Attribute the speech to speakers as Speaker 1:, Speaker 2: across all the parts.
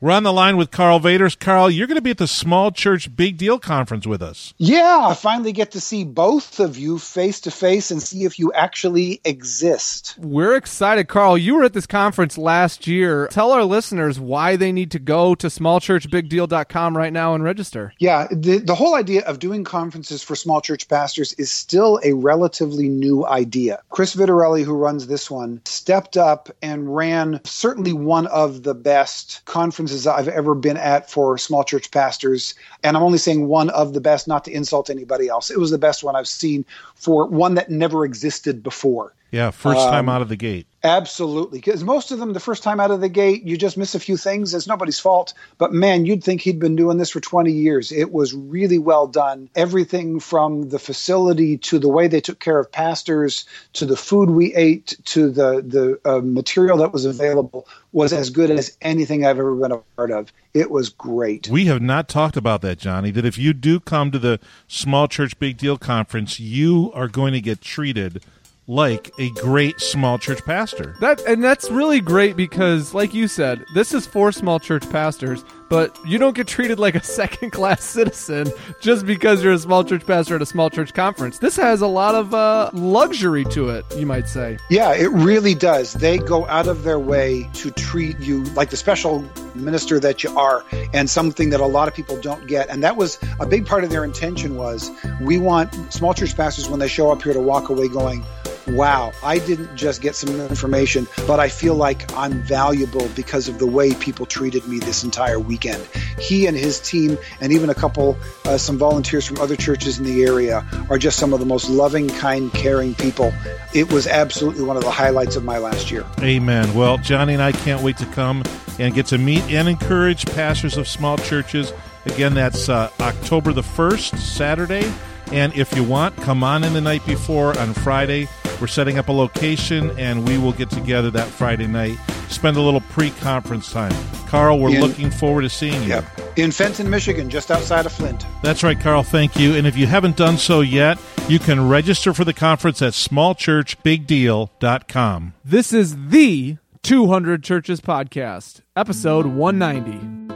Speaker 1: We're on the line with Karl Vaters. Karl, you're going to be at the Small Church Big Deal Conference with us.
Speaker 2: Yeah, I finally get to see both of you face to face and see if you actually exist.
Speaker 3: We're excited. Karl. you were at this conference last year. Tell our listeners why they need to go to smallchurchbigdeal.com right now and register.
Speaker 2: Yeah, the, the whole idea of doing conferences for small church pastors is still a relatively new idea. Chris Vitarelli, who runs this one, stepped up and ran certainly one of the best conferences conferences I've ever been at for small church pastors. And I'm only saying one of the best, not to insult anybody else. It was the best one I've seen for one that never existed before.
Speaker 1: Yeah, first time um, out of the gate.
Speaker 2: Absolutely. Because most of them, the first time out of the gate, you just miss a few things. It's nobody's fault. But man, you'd think he'd been doing this for 20 years. It was really well done. Everything from the facility to the way they took care of pastors to the food we ate to the, the uh, material that was available was as good as anything I've ever been a part of. It was great.
Speaker 1: We have not talked about that, Johnny, that if you do come to the Small Church Big Deal Conference, you are going to get treated – like a great small church pastor.
Speaker 3: That and that's really great because like you said, this is for small church pastors, but you don't get treated like a second class citizen just because you're a small church pastor at a small church conference. This has a lot of uh, luxury to it, you might say.
Speaker 2: Yeah, it really does. They go out of their way to treat you like the special minister that you are and something that a lot of people don't get. And that was a big part of their intention was we want small church pastors when they show up here to walk away going, wow, I didn't just get some information, but I feel like I'm valuable because of the way people treated me this entire weekend. He and his team, and even a couple, uh, some volunteers from other churches in the area, are just some of the most loving, kind, caring people. It was absolutely one of the highlights of my last year.
Speaker 1: Amen. Well, Johnny and I can't wait to come and get to meet and encourage pastors of small churches. Again, that's uh, October the 1st, Saturday. And if you want, come on in the night before on Friday. We're setting up a location, and we will get together that Friday night, spend a little pre-conference time. Karl, we're in, looking forward to seeing you.
Speaker 2: Yep. In Fenton, Michigan, just outside of Flint.
Speaker 1: That's right, Karl. Thank you. And if you haven't done so yet, you can register for the conference at smallchurchbigdeal.com.
Speaker 3: This is the 200 Churches Podcast, episode 190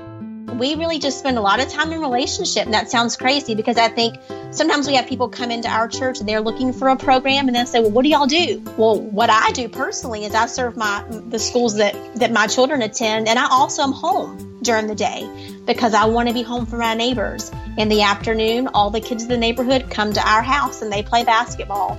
Speaker 4: we really just spend a lot of time in relationship and that sounds crazy because i think sometimes we have people come into our church and they're looking for a program and they say well what do y'all do? Well what i do personally is i serve my the schools that that my children attend and i also am home during the day because i want to be home for my neighbors. In the afternoon all the kids in the neighborhood come to our house and they play basketball.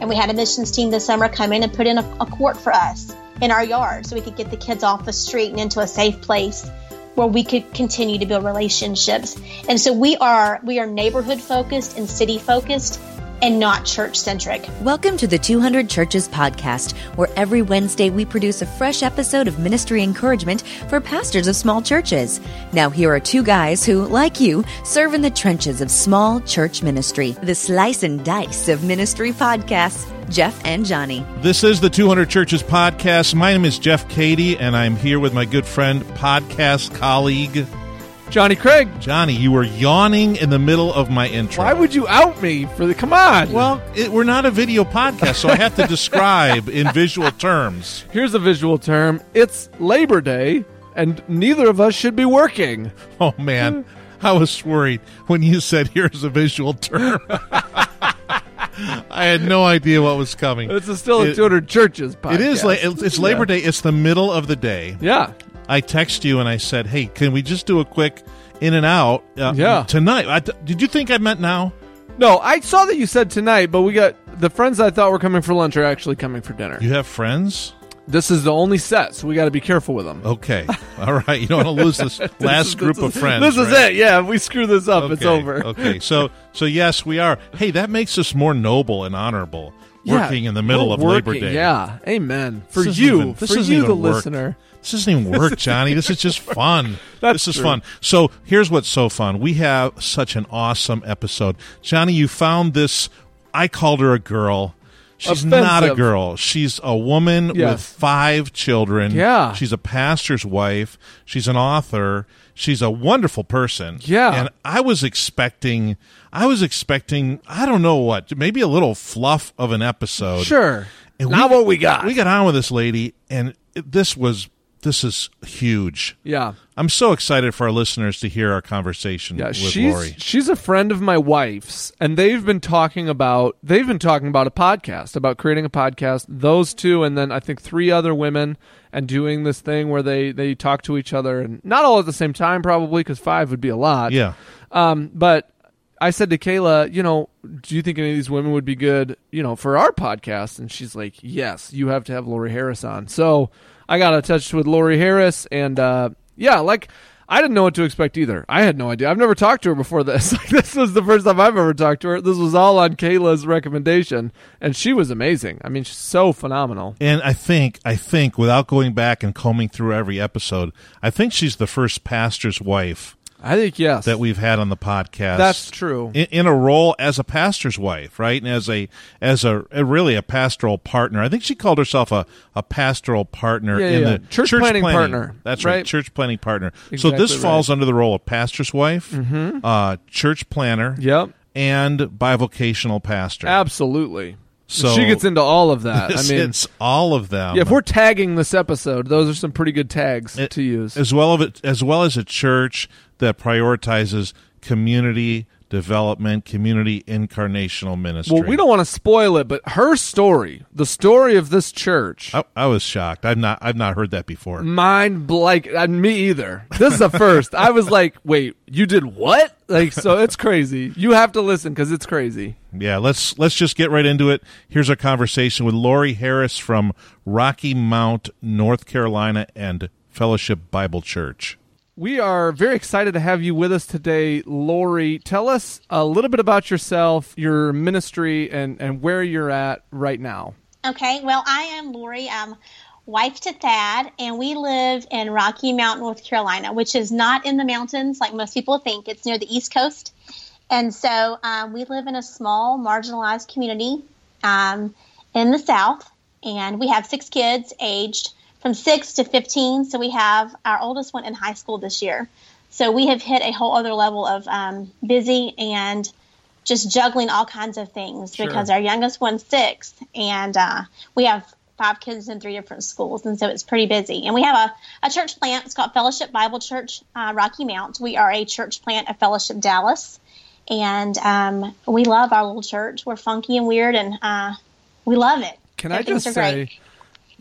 Speaker 4: And we had a missions team this summer come in and put in a, a court for us in our yard so we could get the kids off the street and into a safe place where we could continue to build relationships. And so we are we are neighborhood focused and city focused and not church centric.
Speaker 5: Welcome to the 200 Churches podcast, where every Wednesday we produce a fresh episode of ministry encouragement for pastors of small churches. Now, here are two guys who, like you, serve in the trenches of small church ministry, the slice and dice of ministry podcasts. Jeff and Johnny.
Speaker 1: This is the 200 Churches podcast. My name is Jeff Cady, and I'm here with my good friend, podcast colleague,
Speaker 3: Johnny Craig.
Speaker 1: Johnny, you were yawning in the middle of my intro.
Speaker 3: Why would you out me for the? Come on.
Speaker 1: Well, it, we're not a video podcast, so I have to describe in visual terms.
Speaker 3: Here's a visual term. It's Labor Day, and neither of us should be working.
Speaker 1: Oh man, I was worried when you said here's a visual term. I had no idea what was coming.
Speaker 3: It's a still a it, 200 churches podcast.
Speaker 1: It is. It's, it's Labor yeah. Day. It's the middle of the day.
Speaker 3: Yeah.
Speaker 1: I text you and I said, "Hey, can we just do a quick in and out
Speaker 3: uh, yeah.
Speaker 1: tonight?" I, did you think I meant now?
Speaker 3: No, I saw that you said tonight, but we got the friends I thought were coming for lunch are actually coming for dinner.
Speaker 1: You have friends?
Speaker 3: This is the only set, so we got to be careful with them.
Speaker 1: Okay, all right. You don't want to lose this last this, group
Speaker 3: this,
Speaker 1: of friends.
Speaker 3: This
Speaker 1: right?
Speaker 3: is it. Yeah, if we screw this up, okay. it's over.
Speaker 1: okay, so so yes, we are. Hey, that makes us more noble and honorable. Working
Speaker 3: yeah,
Speaker 1: in the middle of
Speaker 3: working,
Speaker 1: Labor Day.
Speaker 3: Yeah, amen. For you, even, for you, the work. listener.
Speaker 1: This doesn't even work, Johnny. this is just fun.
Speaker 3: this
Speaker 1: is
Speaker 3: true.
Speaker 1: fun. So here's what's so fun. We have such an awesome episode. Johnny, you found this. I called her a girl. She's
Speaker 3: Offensive.
Speaker 1: not a girl. She's a woman
Speaker 3: yes.
Speaker 1: with five children.
Speaker 3: Yeah.
Speaker 1: She's a pastor's wife. She's an author. She's a wonderful person.
Speaker 3: Yeah.
Speaker 1: And I was expecting I was expecting I don't know what, maybe a little fluff of an episode.
Speaker 3: Sure.
Speaker 1: And
Speaker 3: Not
Speaker 1: we,
Speaker 3: what we got.
Speaker 1: We got on with this lady and this was this is huge.
Speaker 3: Yeah.
Speaker 1: I'm so excited for our listeners to hear our conversation
Speaker 3: Yeah,
Speaker 1: with
Speaker 3: she's
Speaker 1: Lori.
Speaker 3: she's a friend of my wife's, and they've been talking about they've been talking about a podcast about creating a podcast. Those two, and then I think three other women, and doing this thing where they they talk to each other, and not all at the same time, probably because five would be a lot.
Speaker 1: Yeah.
Speaker 3: Um, but I said to Kayla, you know, do you think any of these women would be good, you know, for our podcast? And she's like, yes, you have to have Lori Harris on. So I got in touch with Lori Harris, and uh, yeah, like I didn't know what to expect either. I had no idea. I've never talked to her before this. Like, this was the first time I've ever talked to her. This was all on Kayla's recommendation, and she was amazing. I mean, she's so phenomenal.
Speaker 1: And I think, I think, without going back and combing through every episode, I think she's the first pastor's wife
Speaker 3: I think yes,
Speaker 1: that we've had on the podcast.
Speaker 3: That's true.
Speaker 1: In, in a role as a pastor's wife, right, and as a as a, a really a pastoral partner. I think she called herself a, a pastoral partner
Speaker 3: Yeah,
Speaker 1: in
Speaker 3: yeah.
Speaker 1: the
Speaker 3: Church planting partner.
Speaker 1: That's right,
Speaker 3: Right.
Speaker 1: church planting partner. so this
Speaker 3: right.
Speaker 1: falls under the role of pastor's wife, uh, church planter,
Speaker 3: Yep,
Speaker 1: and bivocational pastor.
Speaker 3: absolutely.
Speaker 1: So
Speaker 3: she gets into all of that. I mean,
Speaker 1: it's all of them.
Speaker 3: Yeah, if we're tagging this episode, those are some pretty good tags
Speaker 1: It-
Speaker 3: to use.
Speaker 1: as well of it as well as a church that prioritizes community development, community incarnational ministry.
Speaker 3: Well, we don't want to spoil it, but her story, the story of this church,
Speaker 1: I, I was shocked. I've not I've not heard that before.
Speaker 3: mind like uh, me either. This is the first. I was like, "Wait, you did what?" Like, so it's crazy. You have to listen because it's crazy.
Speaker 1: Yeah, let's let's just get right into it. Here's our conversation with Lori Harris from Rocky Mount, North Carolina, and Fellowship Bible Church.
Speaker 3: We are very excited to have you with us today, Lori. Tell us a little bit about yourself, your ministry, and and where you're at right now.
Speaker 4: Okay, well, I am Lori. I'm wife to Thad, and we live in Rocky Mount, North Carolina, which is not in the mountains like most people think. It's near the East Coast. And so um, we live in a small, marginalized community um, in the South, and we have six kids aged from 6 to 15. So we have our oldest one in high school this year. So we have hit a whole other level of um, busy and just juggling all kinds of things
Speaker 3: Sure.
Speaker 4: because our youngest one's six, and uh, we have five kids in three different schools, and so it's pretty busy. And we have a, a church plant. It's called Fellowship Bible Church uh, Rocky Mount. We are a church plant of Fellowship Dallas, and um, we love our little church. We're funky and weird, and uh, we love it.
Speaker 3: Can
Speaker 4: So
Speaker 3: I just say.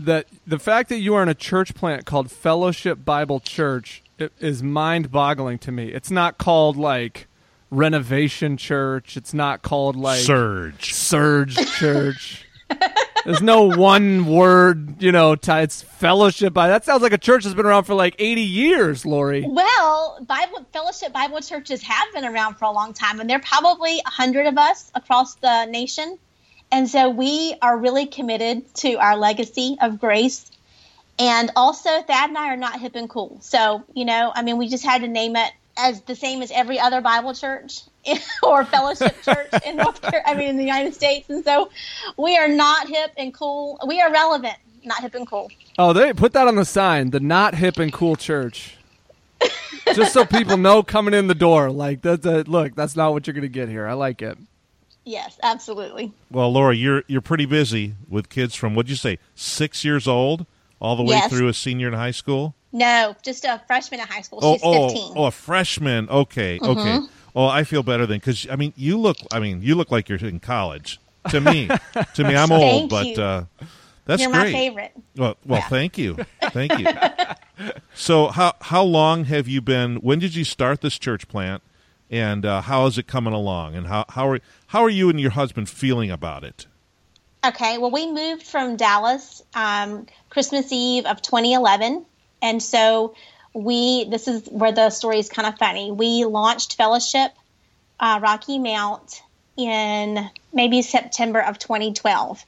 Speaker 3: That the fact that you are in a church plant called Fellowship Bible Church i- is mind-boggling to me. It's not called like Renovation Church. It's not called like
Speaker 1: Surge.
Speaker 3: Surge Church. There's no one word, you know. T- it's Fellowship. Bi- That sounds like a church that's been around for like 80 years, Lori.
Speaker 4: Well, Bible Fellowship Bible churches have been around for a long time, and there are probably a hundred of us across the nation. And so we are really committed to our legacy of grace. And also, Thad and I are not hip and cool. So, you know, I mean, we just had to name it as the same as every other Bible church or fellowship church in North Carolina, I mean, in the United States. And so we are not hip and cool. We are relevant, not hip and cool.
Speaker 3: Oh, they put that on the sign. The not hip and cool church. Just so people know coming in the door, like that's a look. That's not what you're gonna get here. I like it.
Speaker 4: Yes, absolutely.
Speaker 1: Well, Laura, you're you're pretty busy with kids from what'd you say, six years old, all the way
Speaker 4: Yes.
Speaker 1: through a senior in high school.
Speaker 4: No, just a freshman in high school.
Speaker 1: Oh,
Speaker 4: She's
Speaker 1: oh,
Speaker 4: 15.
Speaker 1: oh, a freshman. Okay,
Speaker 4: Mm-hmm.
Speaker 1: okay. Oh, I feel better then because I mean, you look. I mean, you look like you're in college. To me, to me, I'm old, but uh, that's
Speaker 4: You're
Speaker 1: great.
Speaker 4: my favorite.
Speaker 1: Well, well, thank you, thank you. so, how how long have you been? When did you start this church plant, and uh, how is it coming along? And how how are how are you and your husband feeling about it?
Speaker 4: Okay, well, we moved from Dallas um, Christmas Eve of 2011. And so we, this is where the story is kind of funny. We launched Fellowship uh, Rocky Mount in maybe September of 2012.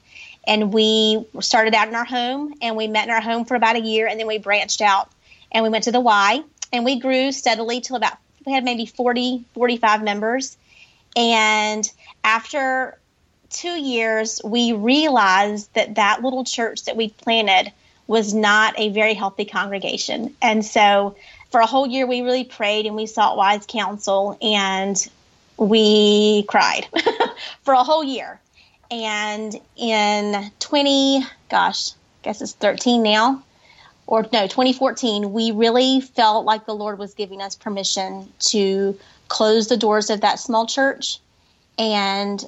Speaker 4: And we started out in our home and we met in our home for about a year and then we branched out and we went to the Y and we grew steadily till about, we had maybe 40, 45 members. And after two years, we realized that that little church that we planted was not a very healthy congregation. And so for a whole year, we really prayed and we sought wise counsel and we cried for a whole year. And in 20, gosh, I guess it's 13 now, or no, 2014, we really felt like the Lord was giving us permission to close the doors of that small church and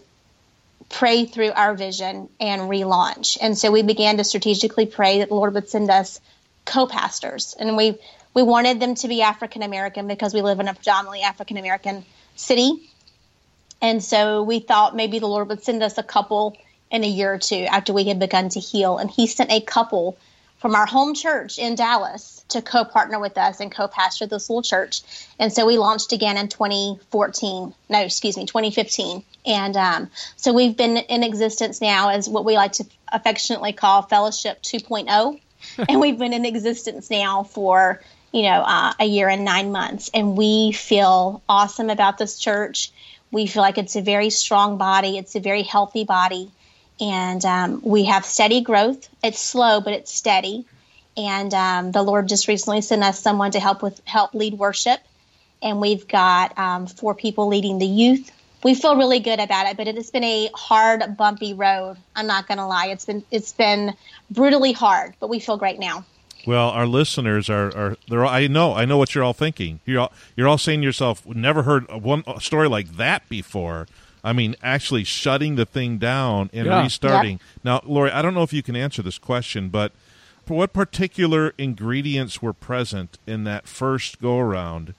Speaker 4: pray through our vision and relaunch. And so we began to strategically pray that the Lord would send us co-pastors, and we we wanted them to be African American because we live in a predominantly African American city. And so we thought maybe the Lord would send us a couple in a year or two after we had begun to heal. And He sent a couple from our home church in Dallas to co partner with us and co pastor this little church. And so we launched again in 2014. No, excuse me, 2015. And um, so we've been in existence now as what we like to affectionately call Fellowship 2.0. and we've been in existence now for, you know, uh, a year and nine months. And we feel awesome about this church. We feel like it's a very strong body, it's a very healthy body and um, we have steady growth. It's slow, but it's steady. And um, the Lord just recently sent us someone to help with help lead worship, and we've got um, four people leading the youth. We feel really good about it, but it has been a hard, bumpy road. I'm not going to lie; it's been it's been brutally hard, but we feel great now.
Speaker 1: Well, our listeners are, are they're all, I know I know what you're all thinking. You're all, you're all saying to yourself, "Never heard a one story like that before." I mean, actually shutting the thing down and yeah. restarting. Yep. Now, Lori, I don't know if you can answer this question, but what particular ingredients were present in that first go around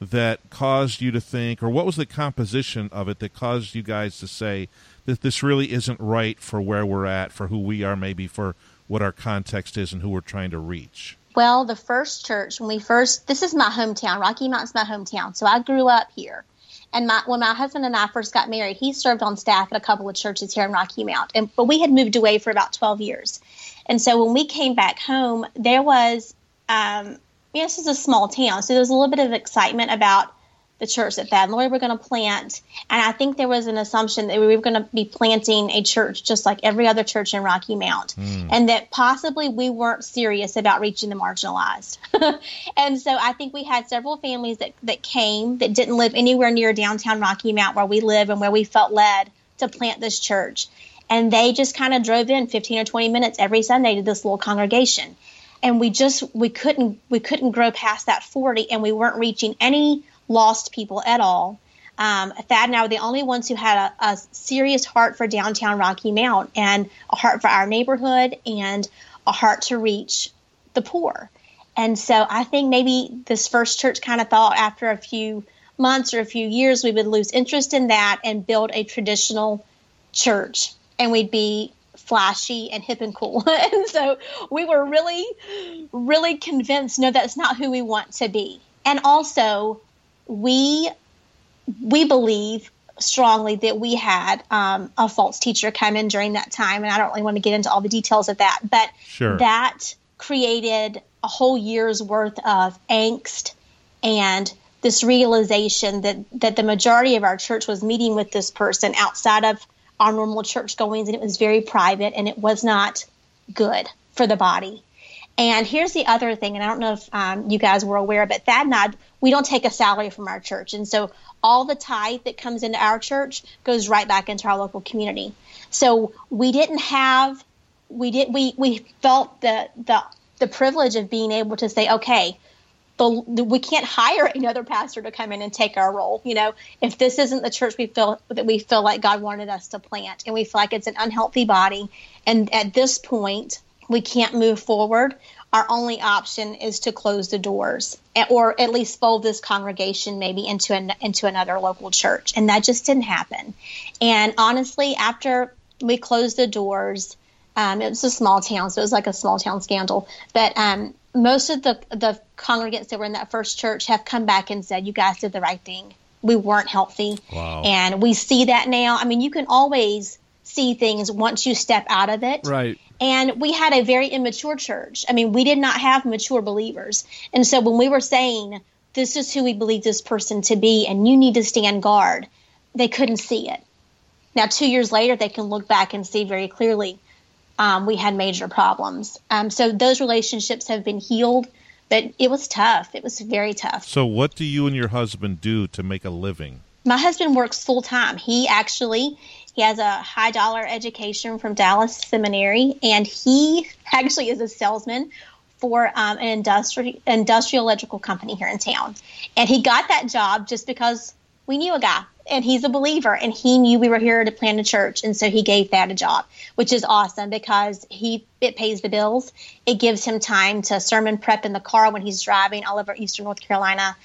Speaker 1: that caused you to think, or what was the composition of it that caused you guys to say that this really isn't right for where we're at, for who we are, maybe for what our context is and who we're trying to reach?
Speaker 4: Well, the first church, when we first, this is my hometown. Rocky Mountain's my hometown. So I grew up here. And my, when my husband and I first got married, he served on staff at a couple of churches here in Rocky Mount. And but we had moved away for about 12 years. And so when we came back home, there was um, you this is a small town, so there was a little bit of excitement about the church that Thad and Lori were going to plant. And I think there was an assumption that we were going to be planting a church just like every other church in Rocky Mount, mm. and that possibly we weren't serious about reaching the marginalized. and so I think we had several families that, that came that didn't live anywhere near downtown Rocky Mount where we live and where we felt led to plant this church. And they just kind of drove in 15 or 20 minutes every Sunday to this little congregation and we just we couldn't we couldn't grow past that 40 and we weren't reaching any lost people at all. Um, Thad and I were the only ones who had a, a, serious heart for downtown Rocky Mount and a heart for our neighborhood and a heart to reach the poor. And so I think maybe this first church kind of thought after a few months or a few years we would lose interest in that and build a traditional church and we'd be flashy and hip and cool. and so we were really, really convinced no, that's not who we want to be. And also, we we believe strongly that we had um, a false teacher come in during that time, and I don't really want to get into all the details of that, but
Speaker 1: sure.
Speaker 4: that created a whole year's worth of angst and this realization that that the majority of our church was meeting with this person outside of our normal church goings, and it was very private, and it was not good for the body. And here's the other thing, and I don't know if um, you guys were aware, but and I, we don't take a salary from our church. And so all the tithe that comes into our church goes right back into our local community. So we didn't have, we did, we, we felt the, the, the privilege of being able to say, okay, the, the, we can't hire another pastor to come in and take our role. You know, if this isn't the church we feel that we feel like God wanted us to plant, and we feel like it's an unhealthy body, and at this point, we can't move forward, our only option is to close the doors or at least fold this congregation maybe into an, into another local church. And that just didn't happen. And honestly after we closed the doors um, it was a small town so it was like a small town scandal. But um, most of the the congregants that were in that first church have come back and said you guys did the right thing. We weren't healthy.
Speaker 1: Wow.
Speaker 4: and we see that now. I mean you can always see things once you step out of it
Speaker 3: right
Speaker 4: and we had a very immature church. I mean, we did not have mature believers. And so when we were saying, this is who we believe this person to be, and you need to stand guard, they couldn't see it. Now, two years later, they can look back and see very clearly um, we had major problems. Um, so those relationships have been healed, but it was tough. It was very tough.
Speaker 1: So, what do you and your husband do to make a living?
Speaker 4: My husband works full time. He actually he has a high dollar education from Dallas Seminary, and he actually is a salesman for um, an industrial industrial electrical company here in town, and he got that job just because we knew a guy and he's a believer and he knew we were here to plant a church and so he gave that a job which is awesome because he it pays the bills. It gives him time to sermon prep in the car when he's driving all over eastern north carolina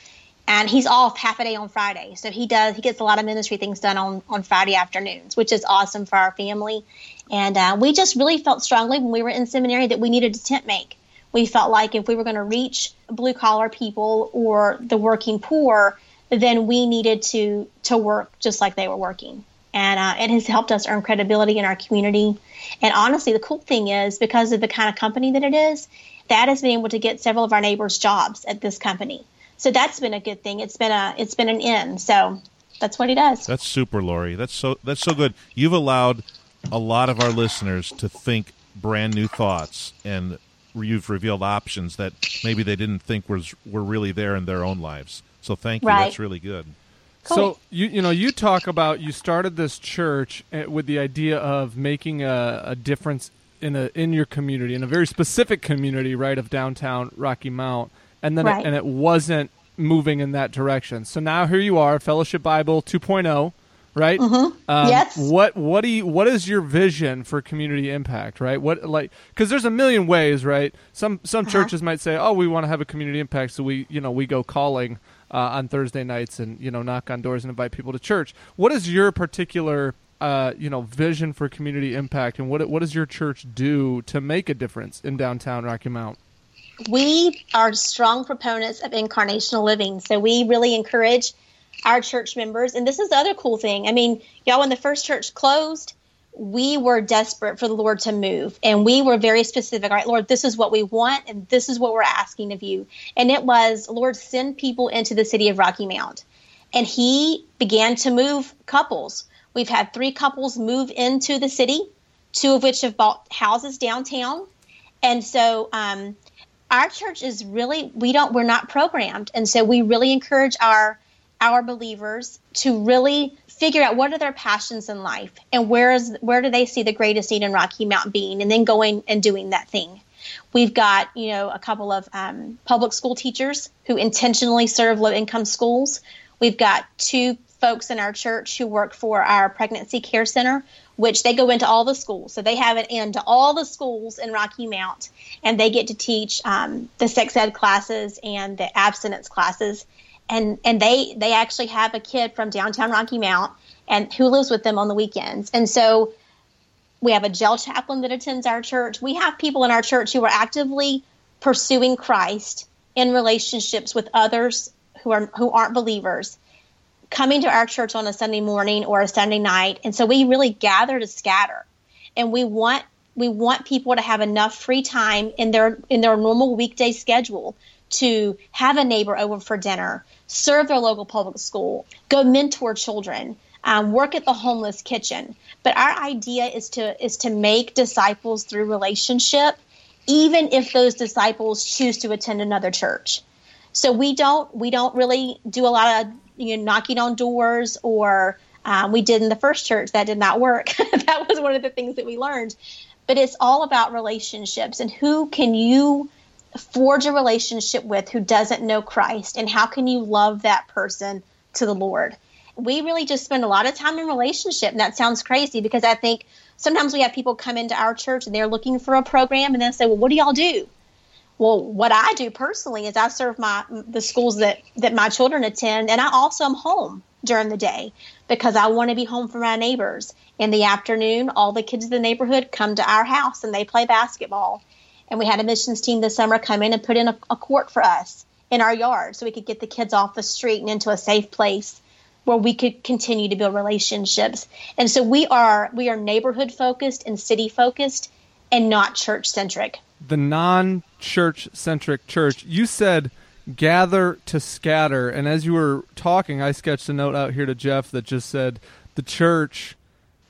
Speaker 4: and he's off half a day on friday. So he does he gets a lot of ministry things done on on friday afternoons which is awesome for our family. And uh, we just really felt strongly when we were in seminary that we needed to tent make. We felt like if we were going to reach blue collar people or the working poor then we needed to to work just like they were working. And uh, it has helped us earn credibility in our community. And honestly the cool thing is because of the kind of company that it is that has been able to get several of our neighbors jobs at this company so that's been a good thing it's been a it's been an in so that's what he does
Speaker 1: that's super lori that's so that's so good you've allowed a lot of our listeners to think brand new thoughts and you've revealed options that maybe they didn't think was were really there in their own lives so thank you. Right. That's really good.
Speaker 3: Cool. So you you know you talk about you started this church eh, with the idea of making a, a difference in a in your community in a very specific community right of downtown Rocky Mount and then
Speaker 4: right.
Speaker 3: it, and it wasn't moving in that direction. So now here you are, Fellowship Bible 2.0, right?
Speaker 4: Mm-hmm. Um, yes.
Speaker 3: What what do you, what is your vision for community impact, right? What like because there's a million ways, right? Some some uh-huh. churches might say, oh, we want to have a community impact, so we you know we go calling uh, on Thursday nights and you know knock on doors and invite people to church. What is your particular uh, you know vision for community impact, and what what does your church do to make a difference in downtown Rocky Mount?
Speaker 4: We are strong proponents of incarnational living, so we really encourage our church members. And this is the other cool thing. I mean, y'all, when the first church closed, we were desperate for the Lord to move. And we were very specific. All right, Lord, this is what we want, and this is what we're asking of you. And it was, Lord, send people into the city of Rocky Mount. And He began to move couples. We've had three couples move into the city, two of which have bought houses downtown. And so, um, our church is really we don't we're not programmed and so we really encourage our our believers to really figure out what are their passions in life and where is where do they see the greatest need in Rocky Mountain being and then going and doing that thing. We've got, you know, a couple of um, public school teachers who intentionally serve low income schools. We've got two folks in our church who work for our pregnancy care center, which they go into all the schools. So they have it into all the schools in Rocky Mount, and they get to teach um, the sex ed classes and the abstinence classes and and they they actually have a kid from downtown Rocky Mount and who lives with them on the weekends. And so we have a jail chaplain that attends our church. We have people in our church who are actively pursuing Christ in relationships with others who are who aren't believers coming to our church on a Sunday morning or a Sunday night. And so we really gather to scatter. And we want we want people to have enough free time in their in their normal weekday schedule to have a neighbor over for dinner, serve their local public school, go mentor children, um, work at the homeless kitchen. But our idea is to is to make disciples through relationship, even if those disciples choose to attend another church. So we don't we don't really do a lot of you know knocking on doors or um, we did in the first church that did not work. that was one of the things that we learned. But it's all about relationships and who can you forge a relationship with who doesn't know Christ and how can you love that person to the Lord? We really just spend a lot of time in relationship and that sounds crazy because I think sometimes we have people come into our church and they're looking for a program and then say, "Well, what do y'all do?" Well, what I do personally is I serve my the schools that that my children attend and I also am home during the day because I want to be home for my neighbors. In the afternoon, all the kids in the neighborhood come to our house and they play basketball and we had a missions team this summer come in and put in a, a court for us in our yard so we could get the kids off the street and into a safe place where we could continue to build relationships. And so we are we are neighborhood focused and city focused and not church centric.
Speaker 3: The non church centric church. You said gather to scatter and as you were talking I sketched a note out here to Jeff that just said the church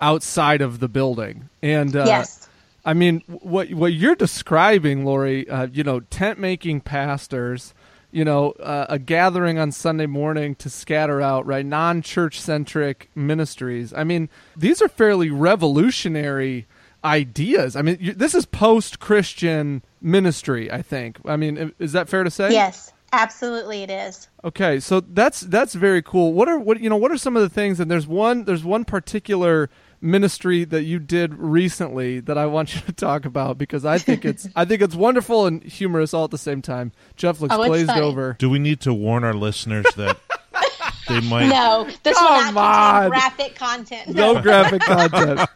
Speaker 3: outside of the building. And uh,
Speaker 4: yes.
Speaker 3: I mean, what what you're describing, Lori, uh, you know, tent making pastors, you know, uh, a gathering on Sunday morning to scatter out, right? Non church centric ministries. I mean, these are fairly revolutionary ideas. I mean, you, this is post Christian ministry. I think. I mean, is that fair to say?
Speaker 4: Yes. Absolutely, it is.
Speaker 3: Okay, so that's that's very cool. What are what you know? What are some of the things? And there's one there's one particular ministry that you did recently that I want you to talk about because I think it's I think it's wonderful and humorous all at the same time. Jeff looks
Speaker 4: Oh,
Speaker 3: glazed
Speaker 4: funny.
Speaker 3: over.
Speaker 1: Do we need to warn our listeners that they might?
Speaker 4: No, this
Speaker 3: Come
Speaker 4: will not
Speaker 3: on.
Speaker 4: graphic content.
Speaker 3: No graphic content.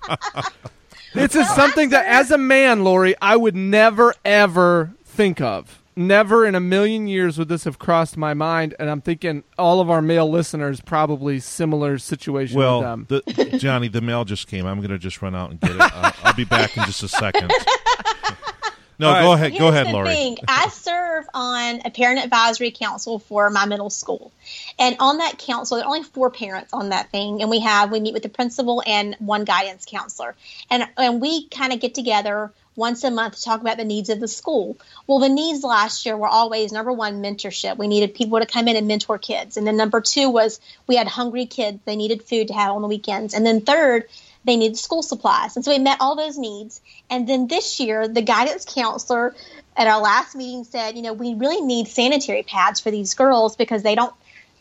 Speaker 3: This is something that, as a man, Lori, I would never ever think of. Never in a million years would this have crossed my mind, and I'm thinking all of our male listeners probably similar situation with
Speaker 1: Well,
Speaker 3: them.
Speaker 1: the, Johnny, the mail just came. I'm going to just run out and get it. Uh, I'll be back in just a second. No,
Speaker 3: All right.
Speaker 1: go ahead.
Speaker 4: Here's
Speaker 1: Go ahead,
Speaker 4: the
Speaker 1: Lori.
Speaker 4: Thing. I serve on a parent advisory council for my middle school, and on that council, there are only four parents on that thing, and we have we meet with the principal and one guidance counselor, and and we kind of get together once a month to talk about the needs of the school. Well, the needs last year were always number one mentorship. We needed people to come in and mentor kids, and then number two was we had hungry kids. They needed food to have on the weekends, and then third they needed school supplies. And so we met all those needs. And then this year, the guidance counselor at our last meeting said, you know, we really need sanitary pads for these girls because they don't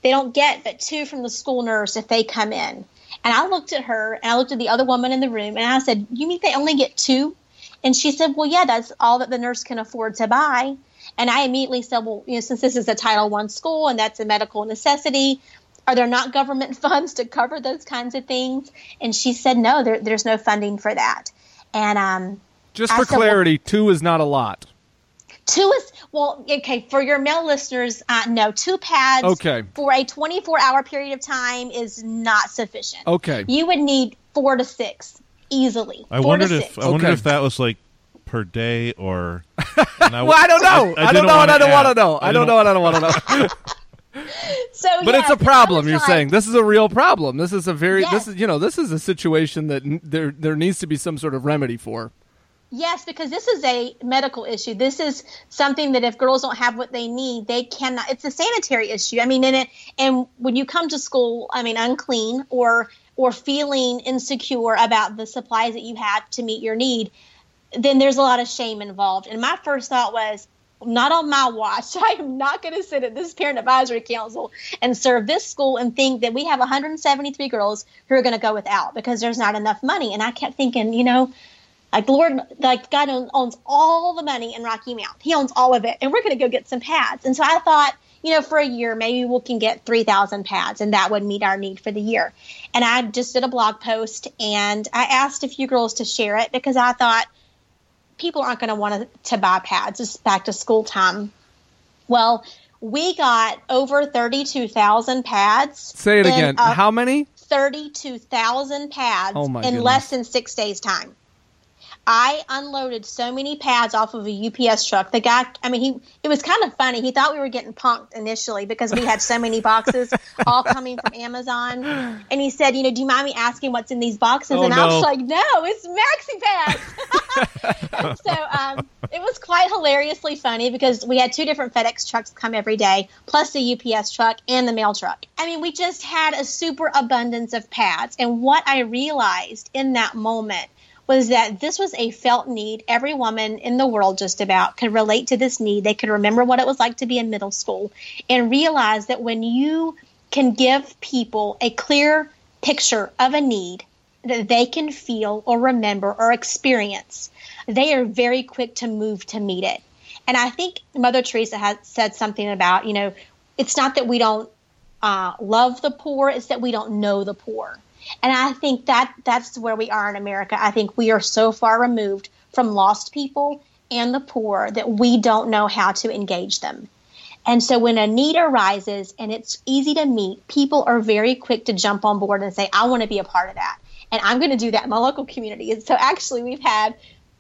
Speaker 4: they don't get but two from the school nurse if they come in. And I looked at her and I looked at the other woman in the room and I said, You mean they only get two? And she said, Well, yeah, that's all that the nurse can afford to buy. And I immediately said, Well, you know, since this is a Title One school and that's a medical necessity, are there not government funds to cover those kinds of things? And she said, No, there, there's no funding for that. And um,
Speaker 3: Just for
Speaker 4: said, well-
Speaker 3: clarity, two is not a lot.
Speaker 4: Two is well, okay. For your male listeners, uh, no, two pads
Speaker 3: Okay.
Speaker 4: for a 24 hour period of time is not sufficient.
Speaker 3: Okay.
Speaker 4: You would need four to six easily.
Speaker 1: I
Speaker 4: four
Speaker 1: wondered
Speaker 4: to
Speaker 1: if
Speaker 4: six.
Speaker 1: I wondered if that was like per day or. I,
Speaker 3: Well, I don't know. I, don't
Speaker 1: didn't
Speaker 3: know, and I don't want to know. I don't know, and I don't want to know.
Speaker 4: so,
Speaker 3: But
Speaker 4: yeah,
Speaker 3: it's a problem. You're
Speaker 4: like-
Speaker 3: saying this is a real problem. This is a very
Speaker 4: Yes.
Speaker 3: this is you know this is a situation that n- there there needs to be some sort of remedy for.
Speaker 4: Yes, because this is a medical issue. This is something that if girls don't have what they need, they cannot. It's a sanitary issue. I mean, in it, and when you come to school, I mean, unclean or or feeling insecure about the supplies that you have to meet your need, then there's a lot of shame involved. And my first thought was, not on my watch. I am not going to sit at this parent advisory council and serve this school and think that we have 173 girls who are going to go without because there's not enough money. And I kept thinking, you know, like the Lord, like God owns all the money in Rocky Mount. He owns all of it, and we're going to go get some pads. And so I thought, you know, for a year, maybe we can get 3,000 pads, and that would meet our need for the year. And I just did a blog post, and I asked a few girls to share it because I thought people aren't going to want to buy pads. It's back to school time. Well, we got over 32,000 pads.
Speaker 3: Say it again. How many?
Speaker 4: 32,000 pads
Speaker 3: Oh,
Speaker 4: in
Speaker 3: goodness.
Speaker 4: less than six days' time. I unloaded so many pads off of a UPS truck. The guy, I mean, he it was kind of funny. He thought we were getting punked initially because we had so many boxes all coming from Amazon. And he said, you know, do you mind me asking what's in these boxes?
Speaker 1: Oh,
Speaker 4: and I was like, no, it's maxi pads. so um, it was quite hilariously funny because we had two different FedEx trucks come every day, plus the UPS truck and the mail truck. I mean, we just had a super abundance of pads. And what I realized in that moment was that this was a felt need. Every woman in the world, just about, could relate to this need. They could remember what it was like to be in middle school and realize that when you can give people a clear picture of a need that they can feel or remember or experience, they are very quick to move to meet it. And I think Mother Teresa has said something about, you know, it's not that we don't uh, love the poor, it's that we don't know the poor. And I think that that's where we are in America. I think we are so far removed from lost people and the poor that we don't know how to engage them. And so when a need arises and it's easy to meet, people are very quick to jump on board and say, I want to be a part of that. And I'm going to do that in my local community. And so actually, we've had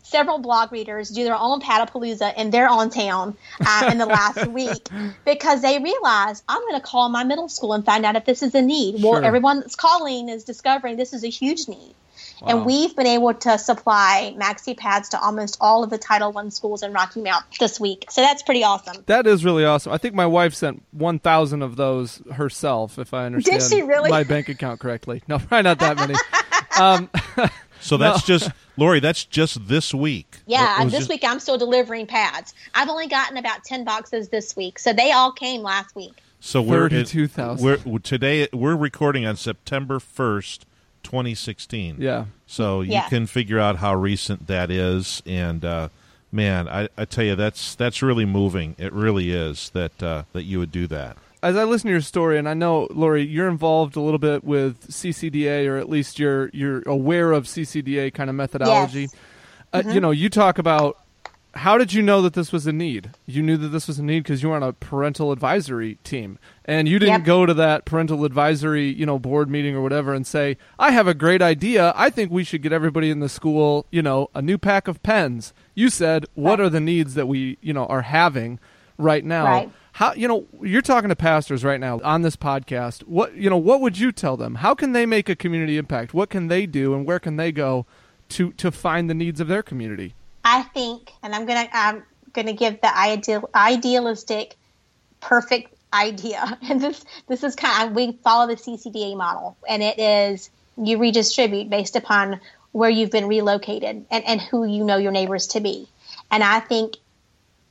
Speaker 4: several blog readers do their own Padapalooza in their own town uh, in the last week because they realize I'm going to call my middle school and find out if this is a need.
Speaker 3: Sure.
Speaker 4: Well, everyone that's calling is discovering this is a huge need.
Speaker 3: Wow.
Speaker 4: And we've been able to supply maxi pads to almost all of the Title One schools in Rocky Mount this week. So that's pretty awesome.
Speaker 3: That is really awesome. I think my wife sent 1,000 of those herself, if I understand
Speaker 4: she really?
Speaker 3: my bank account correctly. No, probably not that many. um,
Speaker 1: So that's just Lori. That's just this week.
Speaker 4: Yeah, this
Speaker 1: just-
Speaker 4: week I'm still delivering pads. I've only gotten about 10 boxes this week. So they all came last week.
Speaker 1: So we're at-
Speaker 3: 32,000.
Speaker 1: We're today. We're recording on September first, 2016.
Speaker 3: Yeah.
Speaker 1: So you
Speaker 4: Yeah.
Speaker 1: can figure out how recent that is, and uh, man, I, I tell you, that's that's really moving. It really is that uh, that you would do that.
Speaker 3: As I listen to your story, and I know, Lori, you're involved a little bit with CCDA, or at least you're you're aware of CCDA kind of methodology.
Speaker 4: Yes.
Speaker 3: Uh, you know, you talk about how did you know that this was a need? You knew that this was a need because you were on a parental advisory team, and you didn't
Speaker 4: Yep.
Speaker 3: go to that parental advisory, you know, board meeting or whatever, and say, "I have a great idea. I think we should get everybody in the school, you know, a new pack of pens." You said, "What
Speaker 4: Right.
Speaker 3: are the needs that we, you know, are having right now?"
Speaker 4: Right.
Speaker 3: How you know you're talking to pastors right now on this podcast. What you know, what would you tell them? How can they make a community impact? What can they do, and where can they go to to find the needs of their community?
Speaker 4: I think, and I'm gonna I'm gonna give the ideal idealistic, perfect idea. And this this is kind of we follow the CCDA model, and it is you redistribute based upon where you've been relocated and and who you know your neighbors to be. And I think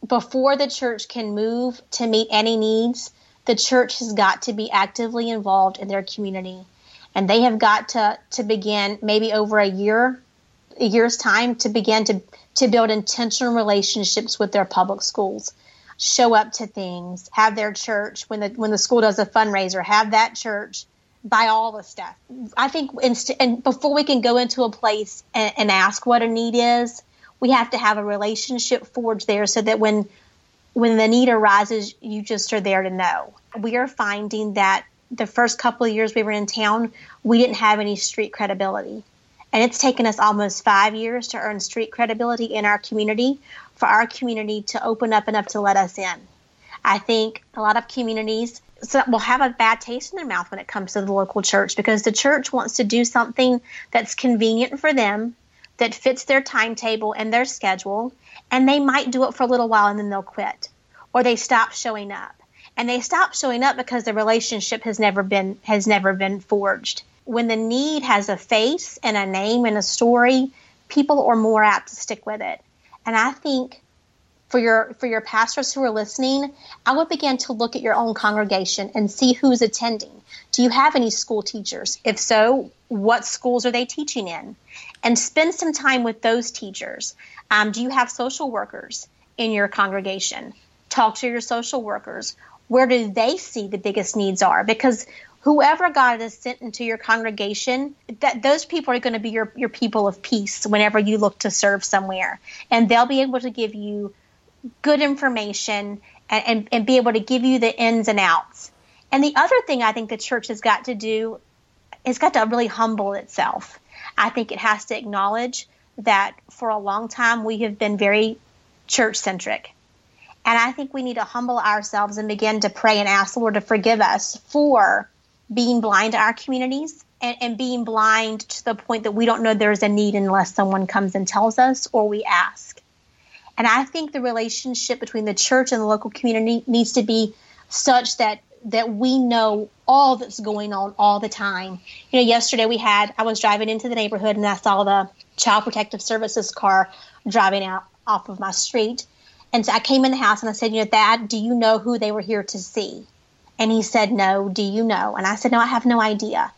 Speaker 4: before the church can move to meet any needs, the church has got to be actively involved in their community. And they have got to, to begin maybe over a year, a year's time to begin to, to build intentional relationships with their public schools. Show up to things, have their church when the when the school does a fundraiser, have that church buy all the stuff. I think inst- and before we can go into a place and, and ask what a need is, we have to have a relationship forged there so that when when the need arises, you just are there to know. We are finding that the first couple of years we were in town, we didn't have any street credibility. And it's taken us almost five years to earn street credibility in our community for our community to open up enough to let us in. I think a lot of communities will have a bad taste in their mouth when it comes to the local church because the church wants to do something that's convenient for them, that fits their timetable and their schedule, and they might do it for a little while and then they'll quit or they stop showing up. And they stop showing up because the relationship has never been has never been forged. When the need has a face and a name and a story, people are more apt to stick with it. And I think for your for your pastors who are listening, I would begin to look at your own congregation and see who's attending. Do you have any school teachers? If so, what schools are they teaching in? And spend some time with those teachers. Um, do you have social workers in your congregation? Talk to your social workers. Where do they see the biggest needs are? Because whoever God has sent into your congregation, that those people are going to be your, your people of peace whenever you look to serve somewhere. And they'll be able to give you good information and, and, and be able to give you the ins and outs. And the other thing I think the church has got to do is got to really humble itself. I think it has to acknowledge that for a long time we have been very church centric. And I think we need to humble ourselves and begin to pray and ask the Lord to forgive us for being blind to our communities and, and being blind to the point that we don't know there's a need unless someone comes and tells us or we ask. And I think the relationship between the church and the local community needs to be such that that we know all that's going on all the time. You know, yesterday we had I was driving into the neighborhood and I saw the Child Protective Services car driving out off of my street. And so I came in the house and I said, you know, Thad, do you know who they were here to see? And he said, No, do you know? And I said, No, I have no idea.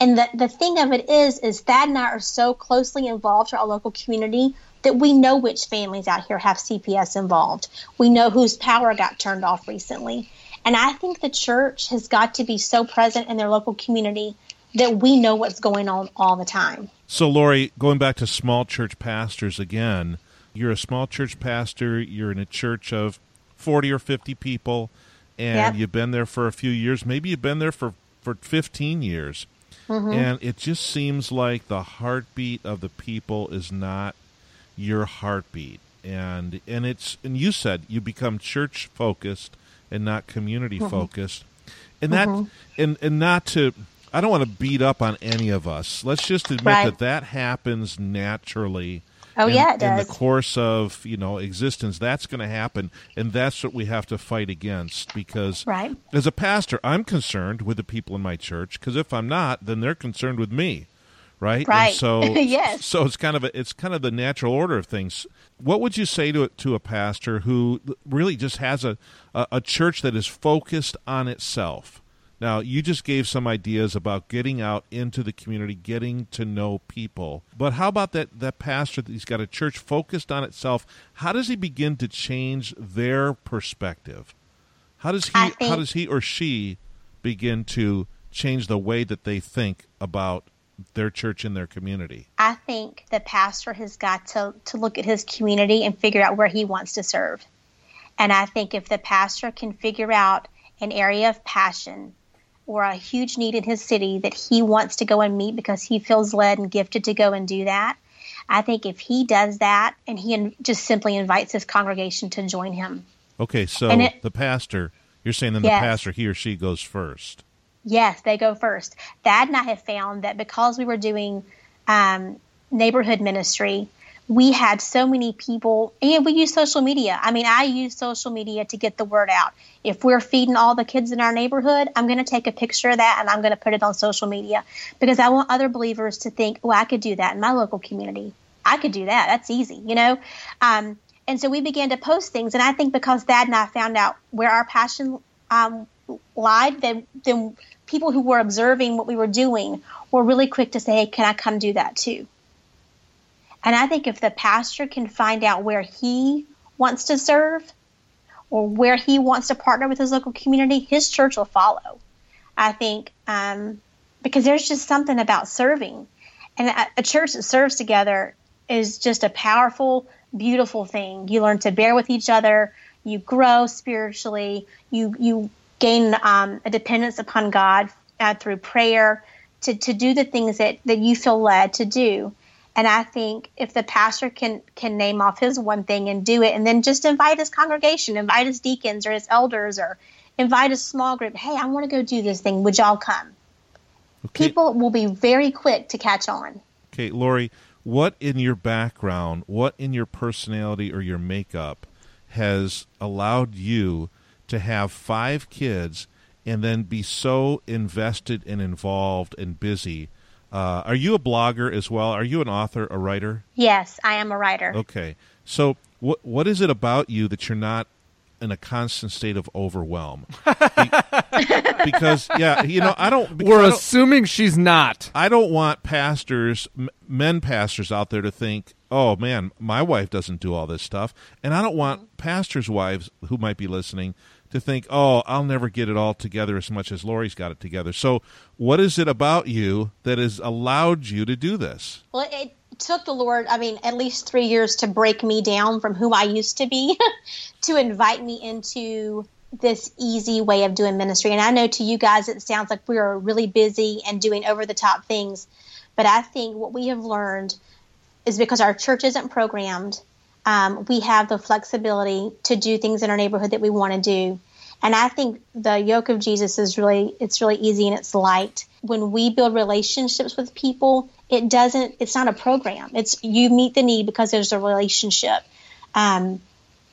Speaker 4: And the, the thing of it is, is Thad and I are so closely involved to our local community that we know which families out here have CPS involved. We know whose power got turned off recently. And I think the church has got to be so present in their local community that we know what's going on all the time.
Speaker 1: So, Lori, going back to small church pastors again, you're a small church pastor. You're in a church of forty or fifty people, and
Speaker 4: Yep.
Speaker 1: you've been there for a few years. Maybe you've been there for for fifteen years, mm-hmm. and it just seems like the heartbeat of the people is not your heartbeat. And and it's and you said you become church focused and not community mm-hmm. focused, and that mm-hmm. and and not to. I don't want to beat up on any of us. Let's just admit
Speaker 4: Right.
Speaker 1: that that happens naturally.
Speaker 4: Oh,
Speaker 1: in,
Speaker 4: yeah, it
Speaker 1: in the course of you know existence, that's going to happen, and that's what we have to fight against. Because
Speaker 4: Right.
Speaker 1: as a pastor, I'm concerned with the people in my church. Because if I'm not, then they're concerned with me, right?
Speaker 4: Right.
Speaker 1: And so
Speaker 4: Yes.
Speaker 1: So it's kind of a, it's kind of the natural order of things. What would you say to it to a pastor who really just has a a, a church that is focused on itself? Now, you just gave some ideas about getting out into the community, getting to know people. But how about that, that pastor that he's got a church focused on itself? How does he begin to change their perspective? How does he
Speaker 4: think-
Speaker 1: how does he or she begin to change the way that they think about their church and their community?
Speaker 4: I think the pastor has got to, to look at his community and figure out where he wants to serve. And I think if the pastor can figure out an area of passion or a huge need in his city that he wants to go and meet because he feels led and gifted to go and do that, I think if he does that and he in, just simply invites his congregation to join him,
Speaker 1: Okay, so
Speaker 4: it-
Speaker 1: the pastor, you're saying then
Speaker 4: Yes.
Speaker 1: the pastor, he or she goes first.
Speaker 4: Yes, they go first. Thad and I have found that because we were doing um, neighborhood ministry, we had so many people, and we use social media. I mean, I use social media to get the word out. If we're feeding all the kids in our neighborhood, I'm going to take a picture of that and I'm going to put it on social media because I want other believers to think, oh, I could do that in my local community. I could do that. That's easy, you know? Um, and so we began to post things. And I think because Thad and I found out where our passion um, lied, then, then people who were observing what we were doing were really quick to say, hey, can I come do that too? And I think if the pastor can find out where he wants to serve or where he wants to partner with his local community, his church will follow. I think um, because there's just something about serving. And a, a church that serves together is just a powerful, beautiful thing. You learn to bear with each other, you grow spiritually, you, you gain um, a dependence upon God uh, through prayer to, to do the things that, that you feel led to do. And I think if the pastor can can name off his one thing and do it, and then just invite his congregation, invite his deacons or his elders, or invite a small group. Hey, I want to go do this thing. Would y'all come?
Speaker 1: Okay,
Speaker 4: People will be very quick to catch on.
Speaker 1: okay, Lori, what in your background, what in your personality or your makeup has allowed you to have five kids and then be so invested and involved and busy? Uh, are you a blogger as well? Are you an author, a writer?
Speaker 4: Yes, I am a writer.
Speaker 1: Okay. So what what is it about you that you're not in a constant state of overwhelm? Be- because yeah, you know, I don't
Speaker 3: We're
Speaker 1: I don't,
Speaker 3: assuming she's not.
Speaker 1: I don't want pastors, m- men pastors out there to think, "Oh man, my wife doesn't do all this stuff." And I don't want pastors' wives who might be listening to think, "Oh, I'll never get it all together as much as Lori's got it together." So, what is it about you that has allowed you to do this?
Speaker 4: Well, it took the Lord, I mean, at least three years to break me down from who I used to be to invite me into this easy way of doing ministry. And I know to you guys, it sounds like we are really busy and doing over the top things. But I think what we have learned is because our church isn't programmed, um, we have the flexibility to do things in our neighborhood that we want to do. And I think the yoke of Jesus is really it's really easy and it's light. When we build relationships with people, it doesn't it's not a program. It's you meet the need because there's a relationship. Um,